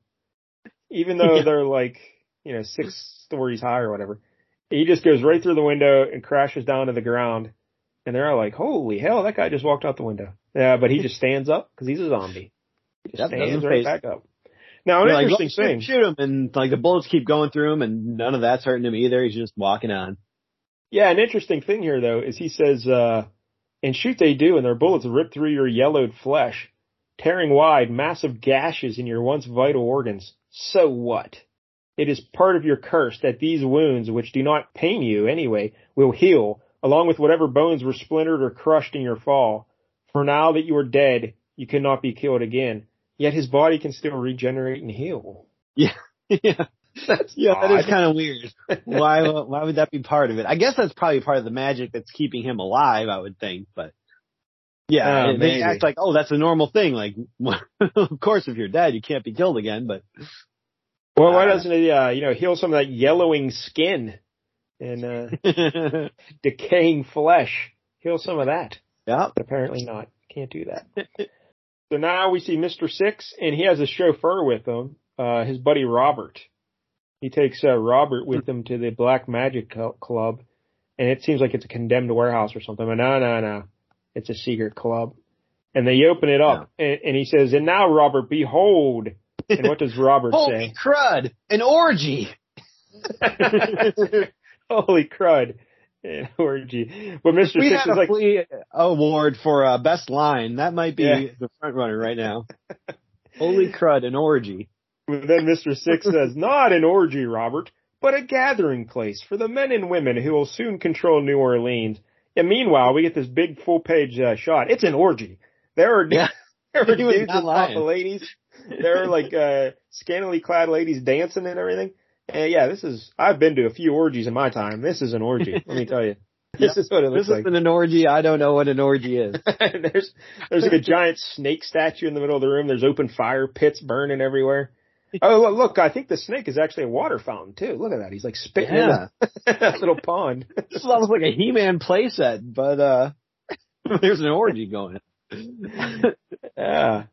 Even though Yeah. they're like, you know, six stories high or whatever. He just goes right through the window and crashes down to the ground. And they're all like, holy hell, that guy just walked out the window. Yeah, but he just stands up because he's a zombie. He just Yep, stands right phase back up. Now, an You're interesting "Well, shoot- thing. Shoot him, and like the bullets keep going through him, and none of that's hurting him either. He's just walking on. Yeah, an interesting thing here though is he says, uh, and shoot they do, and their bullets rip through your yellowed flesh, tearing wide massive gashes in your once vital organs. So what? It is part of your curse that these wounds, which do not pain you anyway, will heal, along with whatever bones were splintered or crushed in your fall. For now that you are dead, you cannot be killed again. Yet his body can still regenerate and heal. yeah, That's yeah, that is kind of weird. Why? Why would that be part of it? I guess that's probably part of the magic that's keeping him alive. I would think, but yeah, Oh, they act like, oh, that's a normal thing. Like, of course, if you're dead, you can't be killed again. But Well, why Uh, doesn't it, uh, you know, heal some of that yellowing skin and uh, decaying flesh? Heal some of that. Yeah. Apparently not. Can't do that. So now we see Mr. Six, and he has a chauffeur with him, uh, his buddy Robert. He takes uh, Robert with him to the Black Magic Club, and it seems like it's a condemned warehouse or something. But no, no, no. It's a secret club. And they open it up, and, and he says, and now, Robert, behold, And what does Robert Holy say? Holy crud! An orgy! Holy crud. An orgy. But Mr. We Six is a like, flea award for uh, best line. That might be Yeah. the front runner right now. Holy crud! An orgy. But then Mr. Six says, not an orgy, Robert, but a gathering place for the men and women who will soon control New Orleans. And meanwhile, we get this big full page uh, shot. It's an orgy. There are, Yeah. there are dudes and ladies. There are like, uh, scantily clad ladies dancing and everything. Yeah, this is, I've been to a few orgies in my time. This is an orgy, let me tell you. This is what it looks This like. This isn't an orgy. I don't know what an orgy is. there's there's like a giant snake statue in the middle of the room. There's open fire pits burning everywhere. Oh look, look, I think the snake is actually a water fountain too. Look at that. He's like spitting Yeah. in that little pond. This is almost like a He-Man playset, but uh, there's an orgy going. yeah.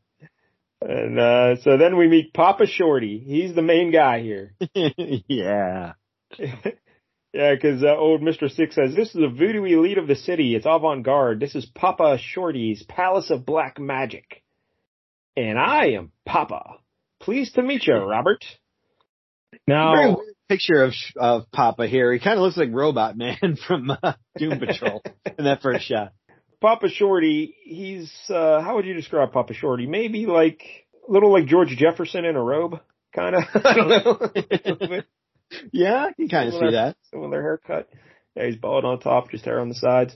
And uh so then we meet Papa Shorty. He's the main guy here. yeah. yeah, because uh, old Mister Six says this is the voodoo elite of the city. It's avant-garde. This is Papa Shorty's Palace of Black Magic, and I am Papa. Pleased to meet you, Robert. Now, Very weird picture of of Papa here. He kind of looks like Robot Man from uh, Doom Patrol in that first shot. Papa Shorty, he's uh how would you describe Papa Shorty? Maybe like a little like George Jefferson in a robe, kind of. I don't know. Yeah, I can kind of see that. Similar haircut. Yeah, he's bald on top, just hair on the sides,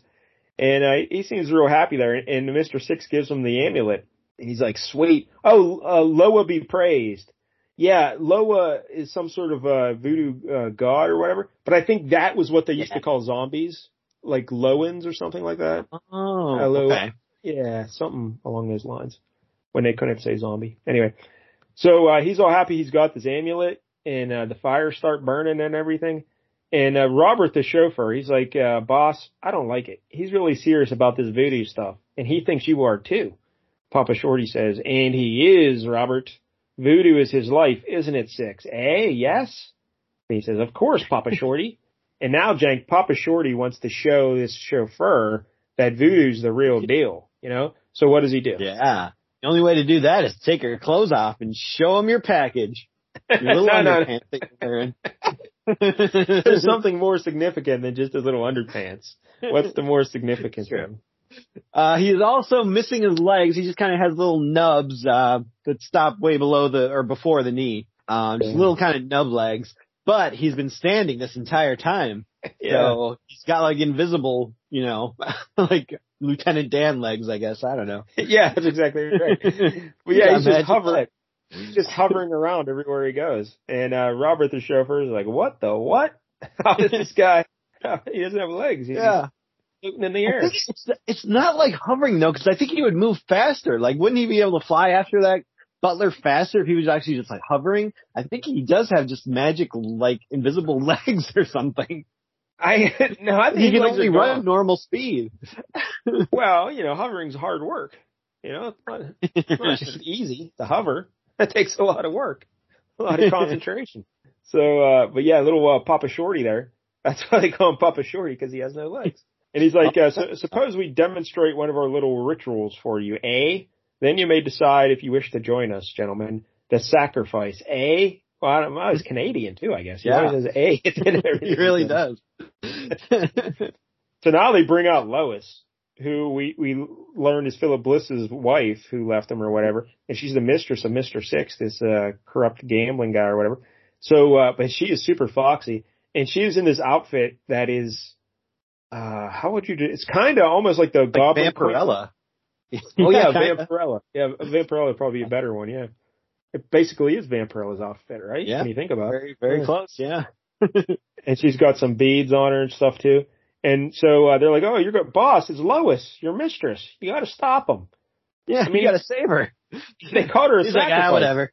and uh, he seems real happy there. And Mister Six gives him the amulet, and he's like, "Sweet, oh, uh, Loa be praised." Yeah, Loa is some sort of uh, voodoo uh, god or whatever, but I think that was what they used to call zombies, like Loans or something like that. Oh, Hello. okay. Yeah, something along those lines. When they couldn't say zombie. Anyway, so uh, he's all happy he's got this amulet, and uh, the fires start burning and everything. And uh, Robert, the chauffeur, he's like, uh, "Boss, I don't like it. He's really serious about this voodoo stuff, and he thinks you are too." Papa Shorty says, "And he is, Robert. Voodoo is his life, isn't it, Six? Eh? Yes." And he says, "Of course, Papa Shorty." And now, Jank, Papa Shorty wants to show this chauffeur that voodoo's the real deal. You know, so what does he do? Yeah. The only way to do that is to take your clothes off and show him your package. Your little No, no, no. that you're wearing. There's something more significant than just his little underpants. What's the more significant thing? Uh, he's also missing his legs. He just kind of has little nubs, uh, that stop way below the, or before the knee. Um, just little kind of nub legs. But he's been standing this entire time. So he's got like invisible, you know, like Lieutenant Dan legs, I guess. I don't know. yeah, that's exactly right. But yeah, he's just hovering, he's just hovering around everywhere he goes. And uh Robert the chauffeur is like, "What the what? How is this guy? He doesn't have legs. He's Yeah. floating in the air." it's, it's not like hovering though, because I think he would move faster. Like, wouldn't he be able to fly after that Butler faster if he was actually just like hovering? I think he does have just magic, like invisible legs or something. I no, I think He can only run normal speed. Well, you know, hovering's hard work. You know, it's not, it's not just easy to hover. That takes a lot of work, a lot of concentration. So, uh, but yeah, little uh, Papa Shorty there. That's why they call him Papa Shorty because he has no legs. And he's like, uh, so, suppose we demonstrate one of our little rituals for you, eh? Then you may decide if you wish to join us, gentlemen. The sacrifice, eh? Well, I know. He's Canadian too, I guess. He Yeah. always says eh. he really does. So now they bring out Lois, who we, we learned is Philip Bliss's wife who left him or whatever. And she's the mistress of Mr. Six, this, uh, corrupt gambling guy or whatever. So, uh, but she is super foxy and she is in this outfit that is, uh, how would you do, it's kind of almost like the like Goblin. Vampirella. Oh yeah. Vampirella. Yeah, Vampirella would probably be a better one, yeah. It basically is Vampirella's outfit, right? Yeah. When you think about it. Very, very close. Yeah. and she's got some beads on her and stuff too. And so uh, they're like, "Oh, you're good, boss. It's Lois, your mistress. You got to stop him." Yeah. I mean, you gotta save her. They caught her a He's like, ah, whatever.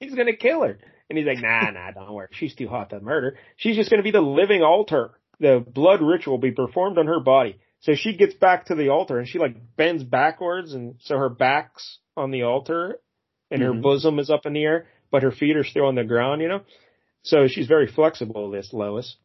He's gonna kill her, and he's like, "Nah, nah, don't worry. She's too hot to murder. She's just gonna be the living altar. The blood ritual will be performed on her body." So she gets back to the altar and she like bends backwards, and so her back's on the altar, and her Mhm. bosom is up in the air, but her feet are still on the ground. You know, so she's very flexible. This Lois.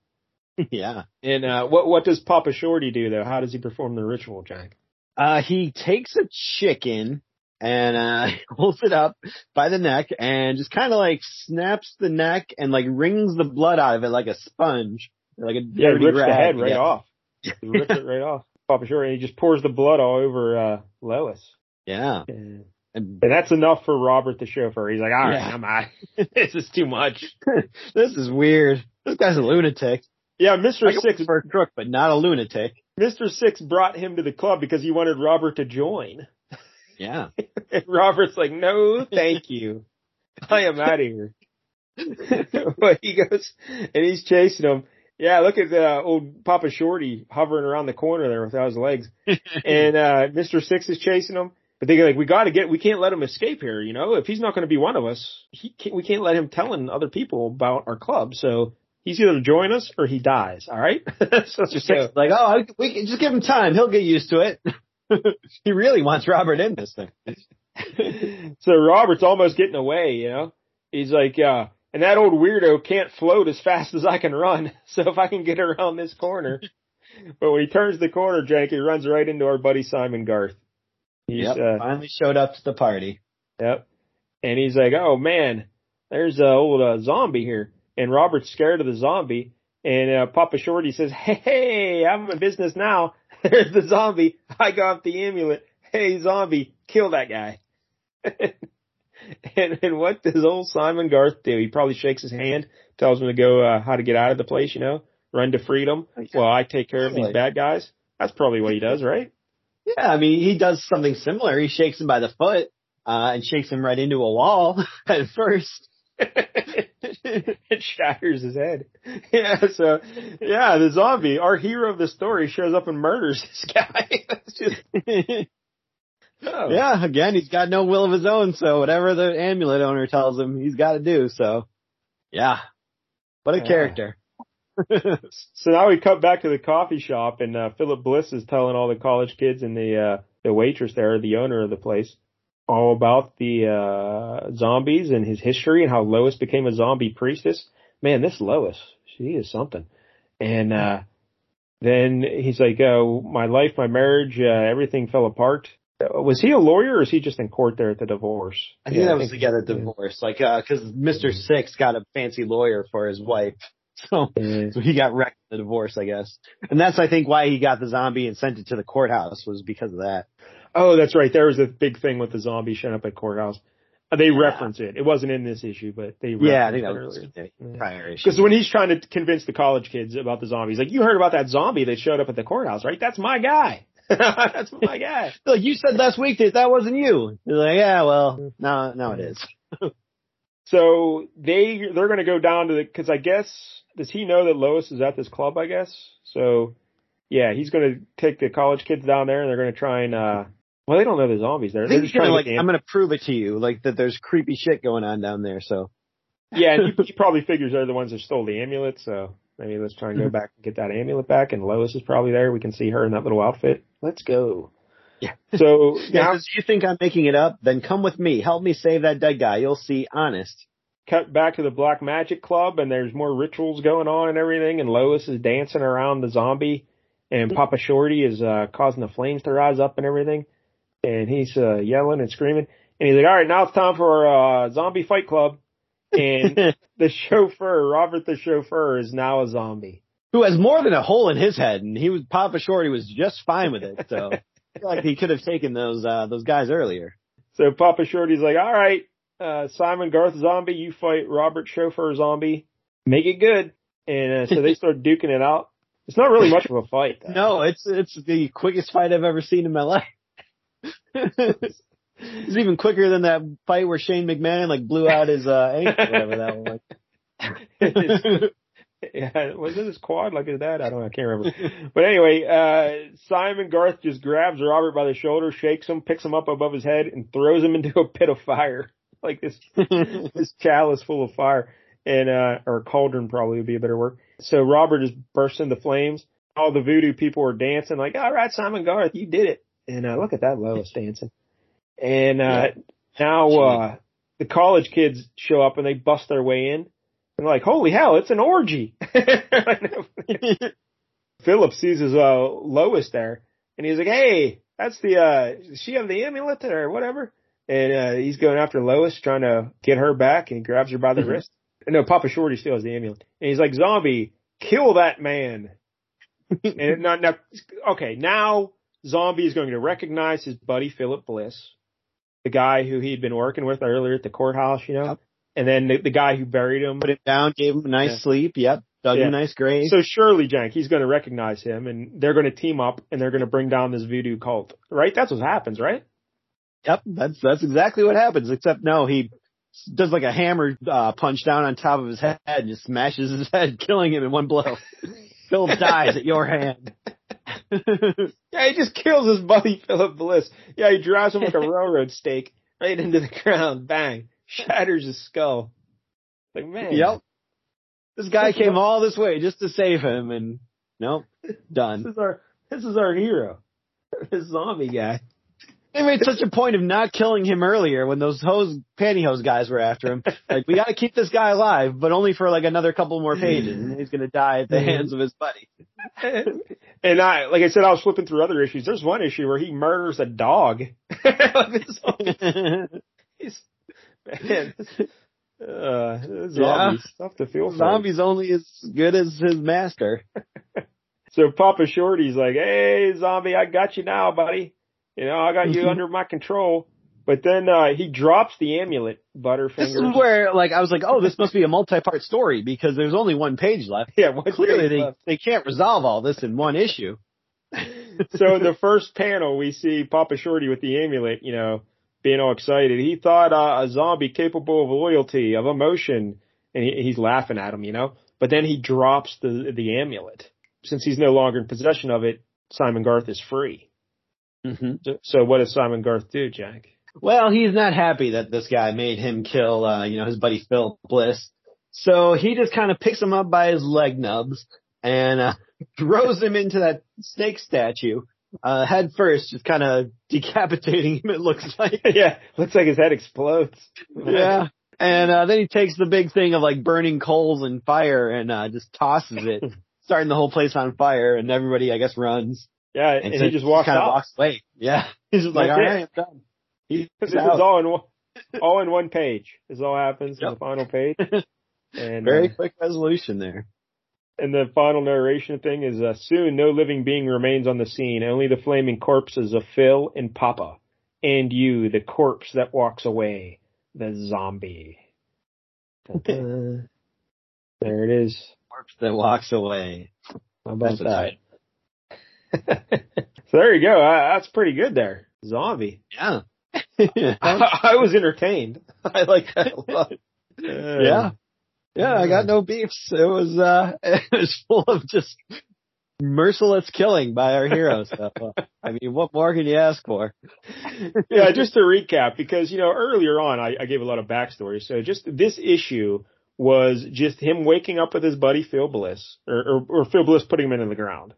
yeah. And uh, what what does Papa Shorty do though? How does he perform the ritual, Jank? Uh, he takes a chicken and uh holds it up by the neck and just kind of like snaps the neck and like wrings the blood out of it like a sponge, like a Yeah, dirty rips the head right Yeah. off. He rips it right off. Papa Shorty, and he just pours the blood all over uh Lois. Yeah, And and and that's enough for Robert the chauffeur. He's like, all right, Yeah. I'm out. this is too much. this is weird. This guy's a lunatic. Yeah, Mr. Like Six for a crook, but not a lunatic. Mr. Six brought him to the club because he wanted Robert to join. Yeah. And Robert's like, no, thank you. I am out of here. but he goes and he's chasing him. Yeah, look at the old Papa Shorty hovering around the corner there without his legs. and uh Mr. Six is chasing him. But they're like, we gotta get, we can't let him escape here, you know? If he's not gonna be one of us, he can't, we can't let him telling other people about our club. So he's either join us or he dies, alright? so Just so- like, oh, we can just give him time. He'll get used to it. he really wants Robert in this thing. so Robert's almost getting away, you know? He's like, uh, and that old weirdo can't float as fast as I can run. So if I can get around this corner. but when he turns the corner, Jank, he runs right into our buddy Simon Garth. He's, Yep. uh, Finally showed up to the party. Yep. And he's like, oh man, there's a old uh, zombie here. And Robert's scared of the zombie. And uh, Papa Shorty says, hey, hey, I'm in business now. There's the zombie. I got the amulet. Hey, zombie, kill that guy. and, and what does old Simon Garth do? He probably shakes his hand, tells him to go, uh, how to get out of the place, you know, run to freedom. Well, I take care of these bad guys. That's probably what he does, right? Yeah, I mean, he does something similar. He shakes him by the foot, uh, and shakes him right into a wall at first. it shatters his head. Yeah, so yeah, the zombie, our hero of the story, shows up and murders this guy. Just oh. Yeah, again, he's got no will of his own, so whatever the amulet owner tells him, he's got to do. So, yeah, what a Yeah. character. So now we cut back to the coffee shop, and uh, Philip Bliss is telling all the college kids and the uh, the waitress there, the owner of the place, all about the uh, zombies and his history and how Lois became a zombie priestess. Man, this Lois, she is something. And uh, then he's like, "Oh, my life, my marriage, uh, everything fell apart." Uh, Was he a lawyer, or is he just in court there at the divorce? I think Yeah, that was to get a divorce, like, uh 'cause Mr. Six got a fancy lawyer for his wife. So, Yeah. so he got wrecked in the divorce, I guess. And that's, I think, why he got the zombie and sent it to the courthouse was because of that. Oh, that's right. There was a big thing with the zombie showing up at courthouse. Uh, They Yeah. reference it. It wasn't in this issue, but they Yeah, I think that was earlier. the prior issue. Because when he's trying to convince the college kids about the zombies, like you heard about that zombie that showed up at the courthouse, right? That's my guy. That's my guy. Like you said last week that that wasn't you. Like, yeah, well, now, now it is. So they they're going to go down to the because I guess does he know that Lois is at this club? I guess so. Yeah, he's going to take the college kids down there, and they're going to try and. uh Well, they don't know the zombies there. They're just trying like, to the I'm gonna prove it to you, like that there's creepy shit going on down there, so. Yeah, and he, he probably figures they're the ones that stole the amulet, so maybe let's try and go back and get that amulet back. And Lois is probably there. We can see her in that little outfit. Let's go. Yeah. So now if you think I'm making it up, then come with me. Help me save that dead guy. You'll see, honest. cut back to the Black Magic Club, and there's more rituals going on and everything. And Lois is dancing around the zombie, and Papa Shorty is uh, causing the flames to rise up and everything. And he's uh, yelling and screaming. And he's like, "All right, now it's time for uh, zombie fight club." And the chauffeur, Robert the chauffeur, is now a zombie. Who has more than a hole in his head, and he was, Papa Shorty was just fine with it, so. I feel like he could have taken those, uh, those guys earlier. So Papa Shorty's like, all right, uh, Simon Garth zombie, you fight Robert chauffeur zombie. Make it good. And uh, so they start duking it out. It's not really much of a fight. Though. No, it's, it's the quickest fight I've ever seen in my life. it's even quicker than that fight where Shane McMahon like blew out his, uh, ankle, whatever that one was. yeah, was it his quad like his dad? I don't know. I can't remember. But anyway, uh, Simon Garth just grabs Robert by the shoulder, shakes him, picks him up above his head, and throws him into a pit of fire. Like this, this chalice full of fire. And, uh, or cauldron probably would be a better word. So Robert just bursts into flames. All the voodoo people are dancing like, all right, Simon Garth, you did it. And, uh, look at that Lois dancing. And, uh, now, uh, the college kids show up and they bust their way in. And like, holy hell, it's an orgy. Philip sees his, uh, Lois there and he's like, hey, that's the, uh, she have the amulet or whatever? and uh, he's going after Lois, trying to get her back, and he grabs her by the Mhm. wrist. No, Papa Shorty still has the amulet, and he's like, "Zombie, kill that man." and now, now, okay, now Zombie is going to recognize his buddy Philip Bliss, the guy who he'd been working with earlier at the courthouse, you know, Yep. and then the, the guy who buried him. Put him down, gave him a nice Yeah. sleep. Yep. Dug Yeah. him a nice grave. So surely, Jank, he's going to recognize him, and they're going to team up, and they're going to bring down this voodoo cult, right? That's what happens, right? Yep, that's that's exactly what happens. Except no, he does like a hammer uh, punch down on top of his head and just smashes his head, killing him in one blow. Philip dies at your hand. Yeah, he just kills his buddy Philip Bliss. Yeah, he drives him like a railroad stake right into the ground. Bang, shatters his skull. Like man, yep. This guy came all this way just to save him, and nope, Done. This is our this is our hero, this zombie guy. They made such a point of not killing him earlier when those hose pantyhose guys were after him. Like we got to keep this guy alive, but only for like another couple more pages, and he's gonna die at the hands of his buddy. and I, like I said, I was flipping through other issues. There's one issue where he murders a dog. He's- man, uh, this Yeah. zombie stuff to feel for. Zombie's only as good as his master. So Papa Shorty's like, "Hey, zombie, I got you now, buddy. You know, I got you Mhm. under my control." But then uh he drops the amulet, Butterfinger. This is where, like, I was like, oh, this must be a multi-part story because there's only one page left. yeah, one Clearly, page they left. they can't resolve all this in one issue. so in the first panel, we see Papa Shorty with the amulet, you know, being all excited. He thought uh, a zombie capable of loyalty, of emotion, and he, he's laughing at him, you know. But then he drops the the amulet. Since he's no longer in possession of it, Simon Garth is free. Mm-hmm. So, what does Simon Garth do, Jank? Well, he's not happy that this guy made him kill, uh, you know, his buddy Phil Bliss. So he just kind of picks him up by his leg nubs and uh, throws him into that snake statue, uh, head first, just kind of decapitating him. It looks like. yeah, looks like his head explodes. yeah. And uh, then he takes the big thing of like burning coals and fire and uh, just tosses it, starting the whole place on fire. And everybody, I guess, runs. Yeah, and, so he just walks kind of out. walks away. Yeah, he's just like, That's all I'm done. He's This is all in one, all in one page. This all happens in the final page. And Very uh, quick resolution there. and the final narration thing is uh, soon no living being remains on the scene, only the flaming corpses of Phil and Papa, and you, the corpse that walks away, the zombie. There it is. Corpse that walks away. How about That's right. that? so there you go. Uh, that's pretty good there. Zombie. Yeah. I, I was entertained. I like that a lot. Uh, yeah. Yeah, I got no beefs. It was, uh, it was full of just merciless killing by our heroes. So, uh, I mean, what more can you ask for? yeah, just to recap, because you know earlier on I, I gave a lot of backstory. So just this issue was just him waking up with his buddy Phil Bliss, or, or, or Phil Bliss putting him into the ground.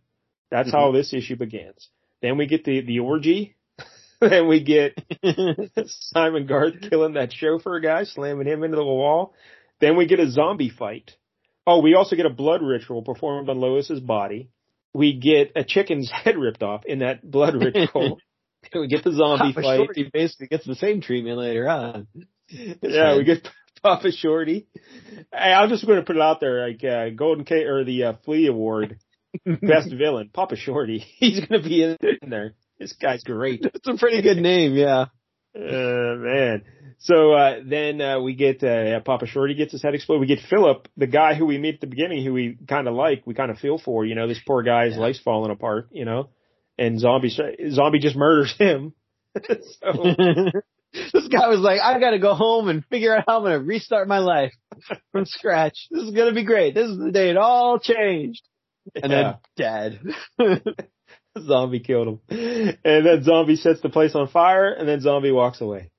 That's how this issue begins. Then we get the the orgy. then we get Simon Garth killing that chauffeur guy, slamming him into the wall. Then we get a zombie fight. Oh, we also get a blood ritual performed on Lois's body. We get a chicken's head ripped off in that blood ritual. we get the zombie Papa fight. Shorty basically gets the same treatment later on. Yeah, we get Papa Shorty. Hey, I'm just going to put it out there, like uh, Golden K or the uh, Flea Award, best villain, Papa Shorty. He's going to be in there. This guy's great. It's a pretty good name, yeah. Uh, man. So uh, then uh, we get uh, Papa Shorty gets his head exploded. We get Philip, the guy who we meet at the beginning, who we kind of like, we kind of feel for. You know, this poor guy's Yeah. life's falling apart. You know, and zombie zombie just murders him. so this guy was like, I gotta go home and figure out how I'm gonna restart my life from scratch. This is gonna be great. This is the day it all changed. And yeah. then dead. zombie killed him, and then zombie sets the place on fire, and then zombie walks away.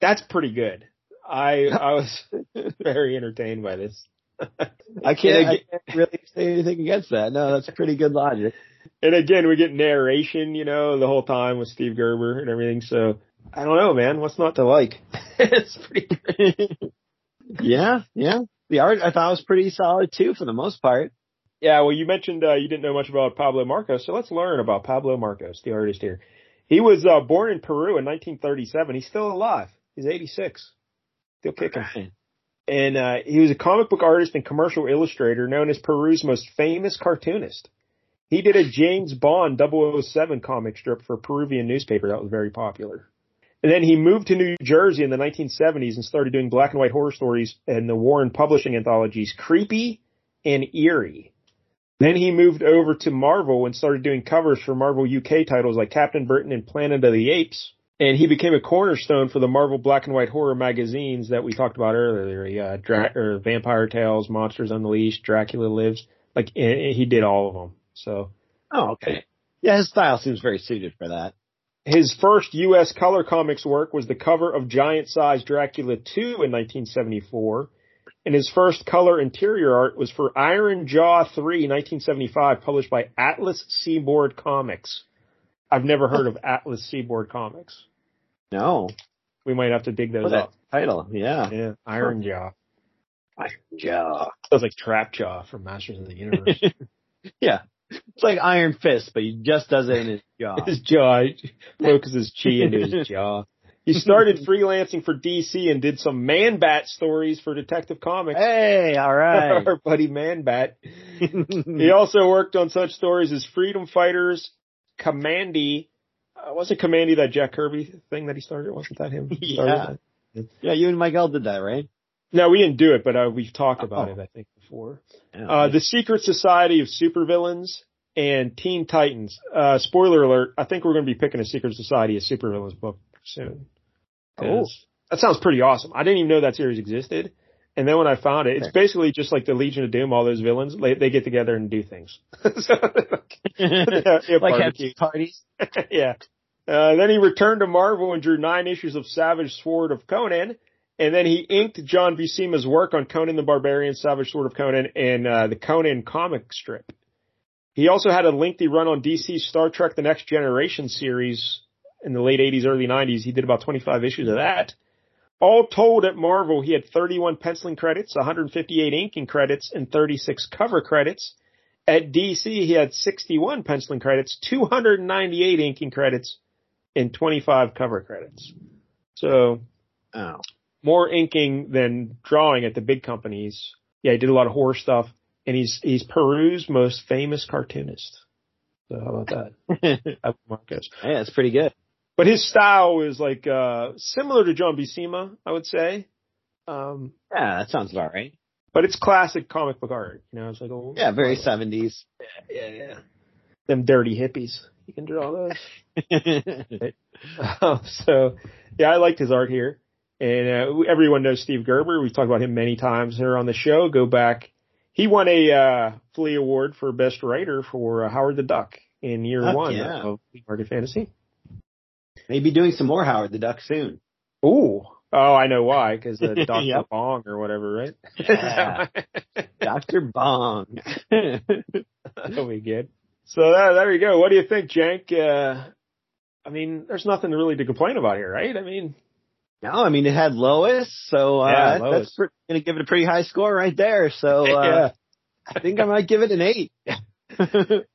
That's pretty good. I I was very entertained by this. I can't, I can't really say anything against that. No, that's pretty good logic. and again, we get narration, you know, the whole time with Steve Gerber and everything. So I don't know, man. What's not to like? it's pretty. Yeah, yeah. The art I thought was pretty solid too for the most part. Yeah. Well, you mentioned uh, you didn't know much about Pablo Marcos, so let's learn about Pablo Marcos, the artist here. He was uh, born in Peru in 1937. He's still alive. He's 86. Still kicking. Right. And uh, he was a comic book artist and commercial illustrator known as Peru's most famous cartoonist. He did a James Bond 007 comic strip for a Peruvian newspaper that was very popular. And then he moved to New Jersey in the 1970s and started doing black and white horror stories in the Warren Publishing anthologies Creepy and Eerie. Then he moved over to Marvel and started doing covers for Marvel UK titles like Captain Britain and Planet of the Apes. And he became a cornerstone for the Marvel black and white horror magazines that we talked about earlier. Yeah, uh, Dra- or Vampire Tales, Monsters Unleashed, Dracula Lives. Like and he did all of them. So Oh, okay. Yeah, his style seems very suited for that. his first U.S. color comics work was the cover of Giant Size Dracula 2 in 1974. And his first color interior art was for Iron Jaw 3, 1975, published by Atlas Seaboard Comics. I've never heard of Atlas Seaboard Comics. No. We might have to dig those up. title? Yeah. Yeah, Iron Jaw. Iron Jaw. Sounds like Trap Jaw from Masters of the Universe. yeah. It's like Iron Fist, but he just does it in his jaw. his jaw focuses chi into his jaw. He started freelancing for DC and did some Man Bat stories for Detective Comics. hey, all right. Our buddy Man Bat. He also worked on such stories as Freedom Fighters, Kamandi. Uh, wasn't Kamandi that Jack Kirby thing that he started? Wasn't that him? Yeah. that? yeah, you and Miguel did that, right? No, we didn't do it, but uh, we've talked about Oh. it, I think, before. Yeah. Uh, the Secret Society of Supervillains and Teen Titans. Uh, spoiler alert, I think we're going to be picking a Secret Society of Supervillains book soon. 'Cause That sounds pretty awesome. I didn't even know that series existed. And then when I found it, it's basically just like the Legion of Doom, all those villains, they, they get together and do things. so, yeah, yeah, like barbecue. parties. yeah. Uh, then he returned to Marvel and drew nine issues of Savage Sword of Conan. And then he inked John Buscema's work on Conan the Barbarian, Savage Sword of Conan, and uh, the Conan comic strip. He also had a lengthy run on DC's Star Trek The Next Generation series in the late 80s, early 90s. He did about 25 issues of that. All told at Marvel, he had 31 penciling credits, 158 inking credits, and 36 cover credits. At DC, he had 61 penciling credits, 298 inking credits, and 25 cover credits. So Oh. more inking than drawing at the big companies. Yeah, he did a lot of horror stuff, and he's he's Peru's most famous cartoonist. So how about that? Marcos. yeah, that's pretty good. But his style is like uh similar to John Buscema, I would say. Um, Yeah, that sounds about right. but it's classic comic book art. You know, it's like old, Yeah, very seventies. yeah, yeah. yeah. Them dirty hippies. You can draw those. Um, so, yeah, I liked his art here. And uh, everyone knows Steve Gerber. We've talked about him many times here on the show. Go back. He won a uh, Flea Award for Best Writer for uh, Howard the Duck in year Heck one yeah. of Market Fantasy. Maybe doing some more Howard the Duck soon. Ooh. Oh, I know why. Because uh, Dr. Yep. Bong or whatever, right? Yeah. Dr. Bong. That'll be good. So uh, there you go. What do you think, Jank? Uh, I mean, there's nothing really to complain about here, right? I mean, no, I mean it had Lois, so uh, Yeah, Lois. that's pre- gonna give it a pretty high score right there. So uh, I think I might give it an eight.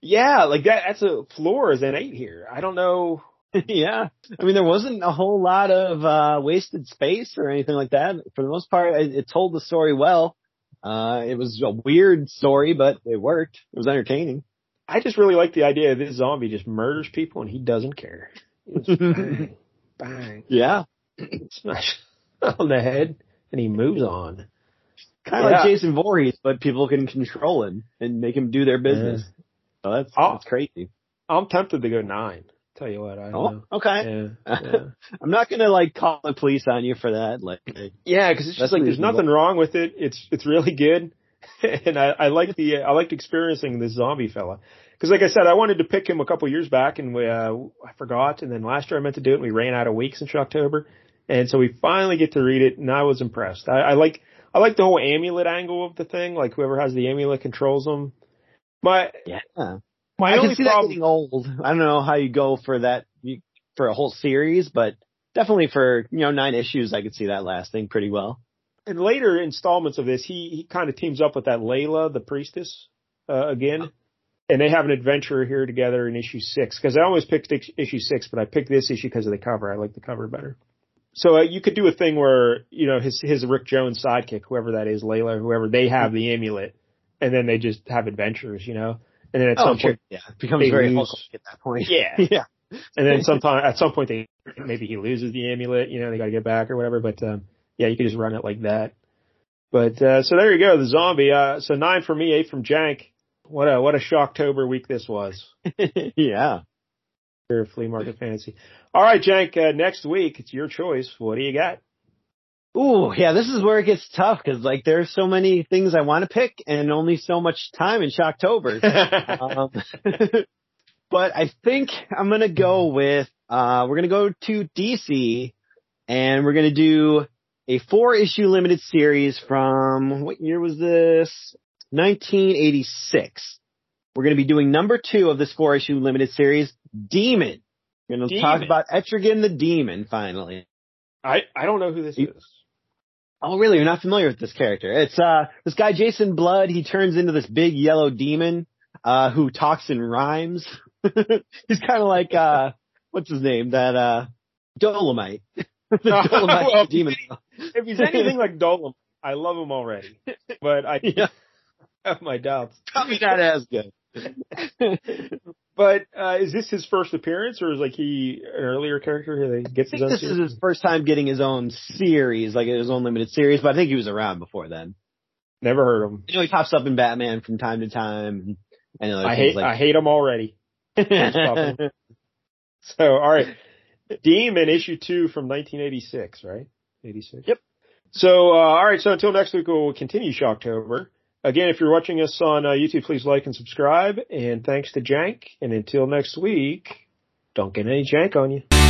yeah, like that. That's a floor is an eight here. I don't know. yeah. I mean, there wasn't a whole lot of, uh, wasted space or anything like that. For the most part, it, it told the story well. Uh, it was a weird story, but it worked. It was entertaining. I just really like the idea that this zombie just murders people and he doesn't care. Bang, bang, yeah. smash on the head, and he moves on. Kind of Yeah. like Jason Voorhees, but people can control him and make him do their business. So that's, that's crazy. I'm tempted to go nine. Tell you what, I don't Oh, know. okay. Yeah, yeah. I'm not gonna like call the police on you for that. Like, Yeah, because it's just That's like there's reasonable. nothing wrong with it. It's it's really good, and I, I like the I liked experiencing this zombie fella. Because like I said, I wanted to pick him a couple years back, and we, uh, I forgot. And then last year I meant to do it, and we ran out of weeks in October, and so we finally get to read it, and I was impressed. I, I like I like the whole amulet angle of the thing. Like whoever has the amulet controls them. My yeah. My I only can see that getting old. I don't know how you go for that for a whole series, but definitely for you know nine issues, I could see that lasting pretty well. in later installments of this, he he kind of teams up with that Layla, the priestess, uh, again. and they have an adventure here together in issue six. Because I always picked issue six, but I picked this issue because of the cover. I like the cover better. So uh, you could do a thing where you know his his Rick Jones sidekick, whoever that is, Layla, whoever they have the amulet, and then they just have adventures, you know. And then at Oh, some sure. point, Yeah, it becomes very lose- at that point. Yeah. yeah. and then sometime at some point they maybe he loses the amulet, you know, they got to get back or whatever. But um, yeah, you could just run it like that. But uh, so there you go, the zombie. Uh, so nine for me, eight from Jank. What a what a shocktober week this was yeah. for flea market fantasy. All right, Jank. Uh, next week it's your choice. What do you got? Ooh, yeah, this is where it gets tough because like there's so many things I want to pick and only so much time in Shocktober. um, but I think I'm gonna go with uh we're gonna go to DC and we're gonna do a four issue limited series from what year was this? 1986. We're gonna be doing number two of this four issue limited series, Demon. We're gonna talk about Etrigan the Demon finally. I I don't know who this You- is. Oh, really? You're not familiar with this character? It's uh this guy Jason Blood. He turns into this big yellow demon uh who talks in rhymes. He's kind of like uh what's his name? That uh Dolomite. the Dolomite Well, demon. If he's anything like Dolomite, I love him already. But I yeah, have my doubts. probably not as good. But uh, is this his first appearance, or is like he an earlier character who gets his think own this is his first time getting his own series, like his own limited series, but I think he was around before then. Never heard of him. You know, he pops up in Batman from time to time and other I hate like I hate him already. So all right, Demon issue two from 1986, right? 86. Yep. So uh, all right, so until next week, we'll continue Shocktober. Again, if you're watching us on uh, YouTube, please like and subscribe. And thanks to Jank. And until next week, don't get any jank on you.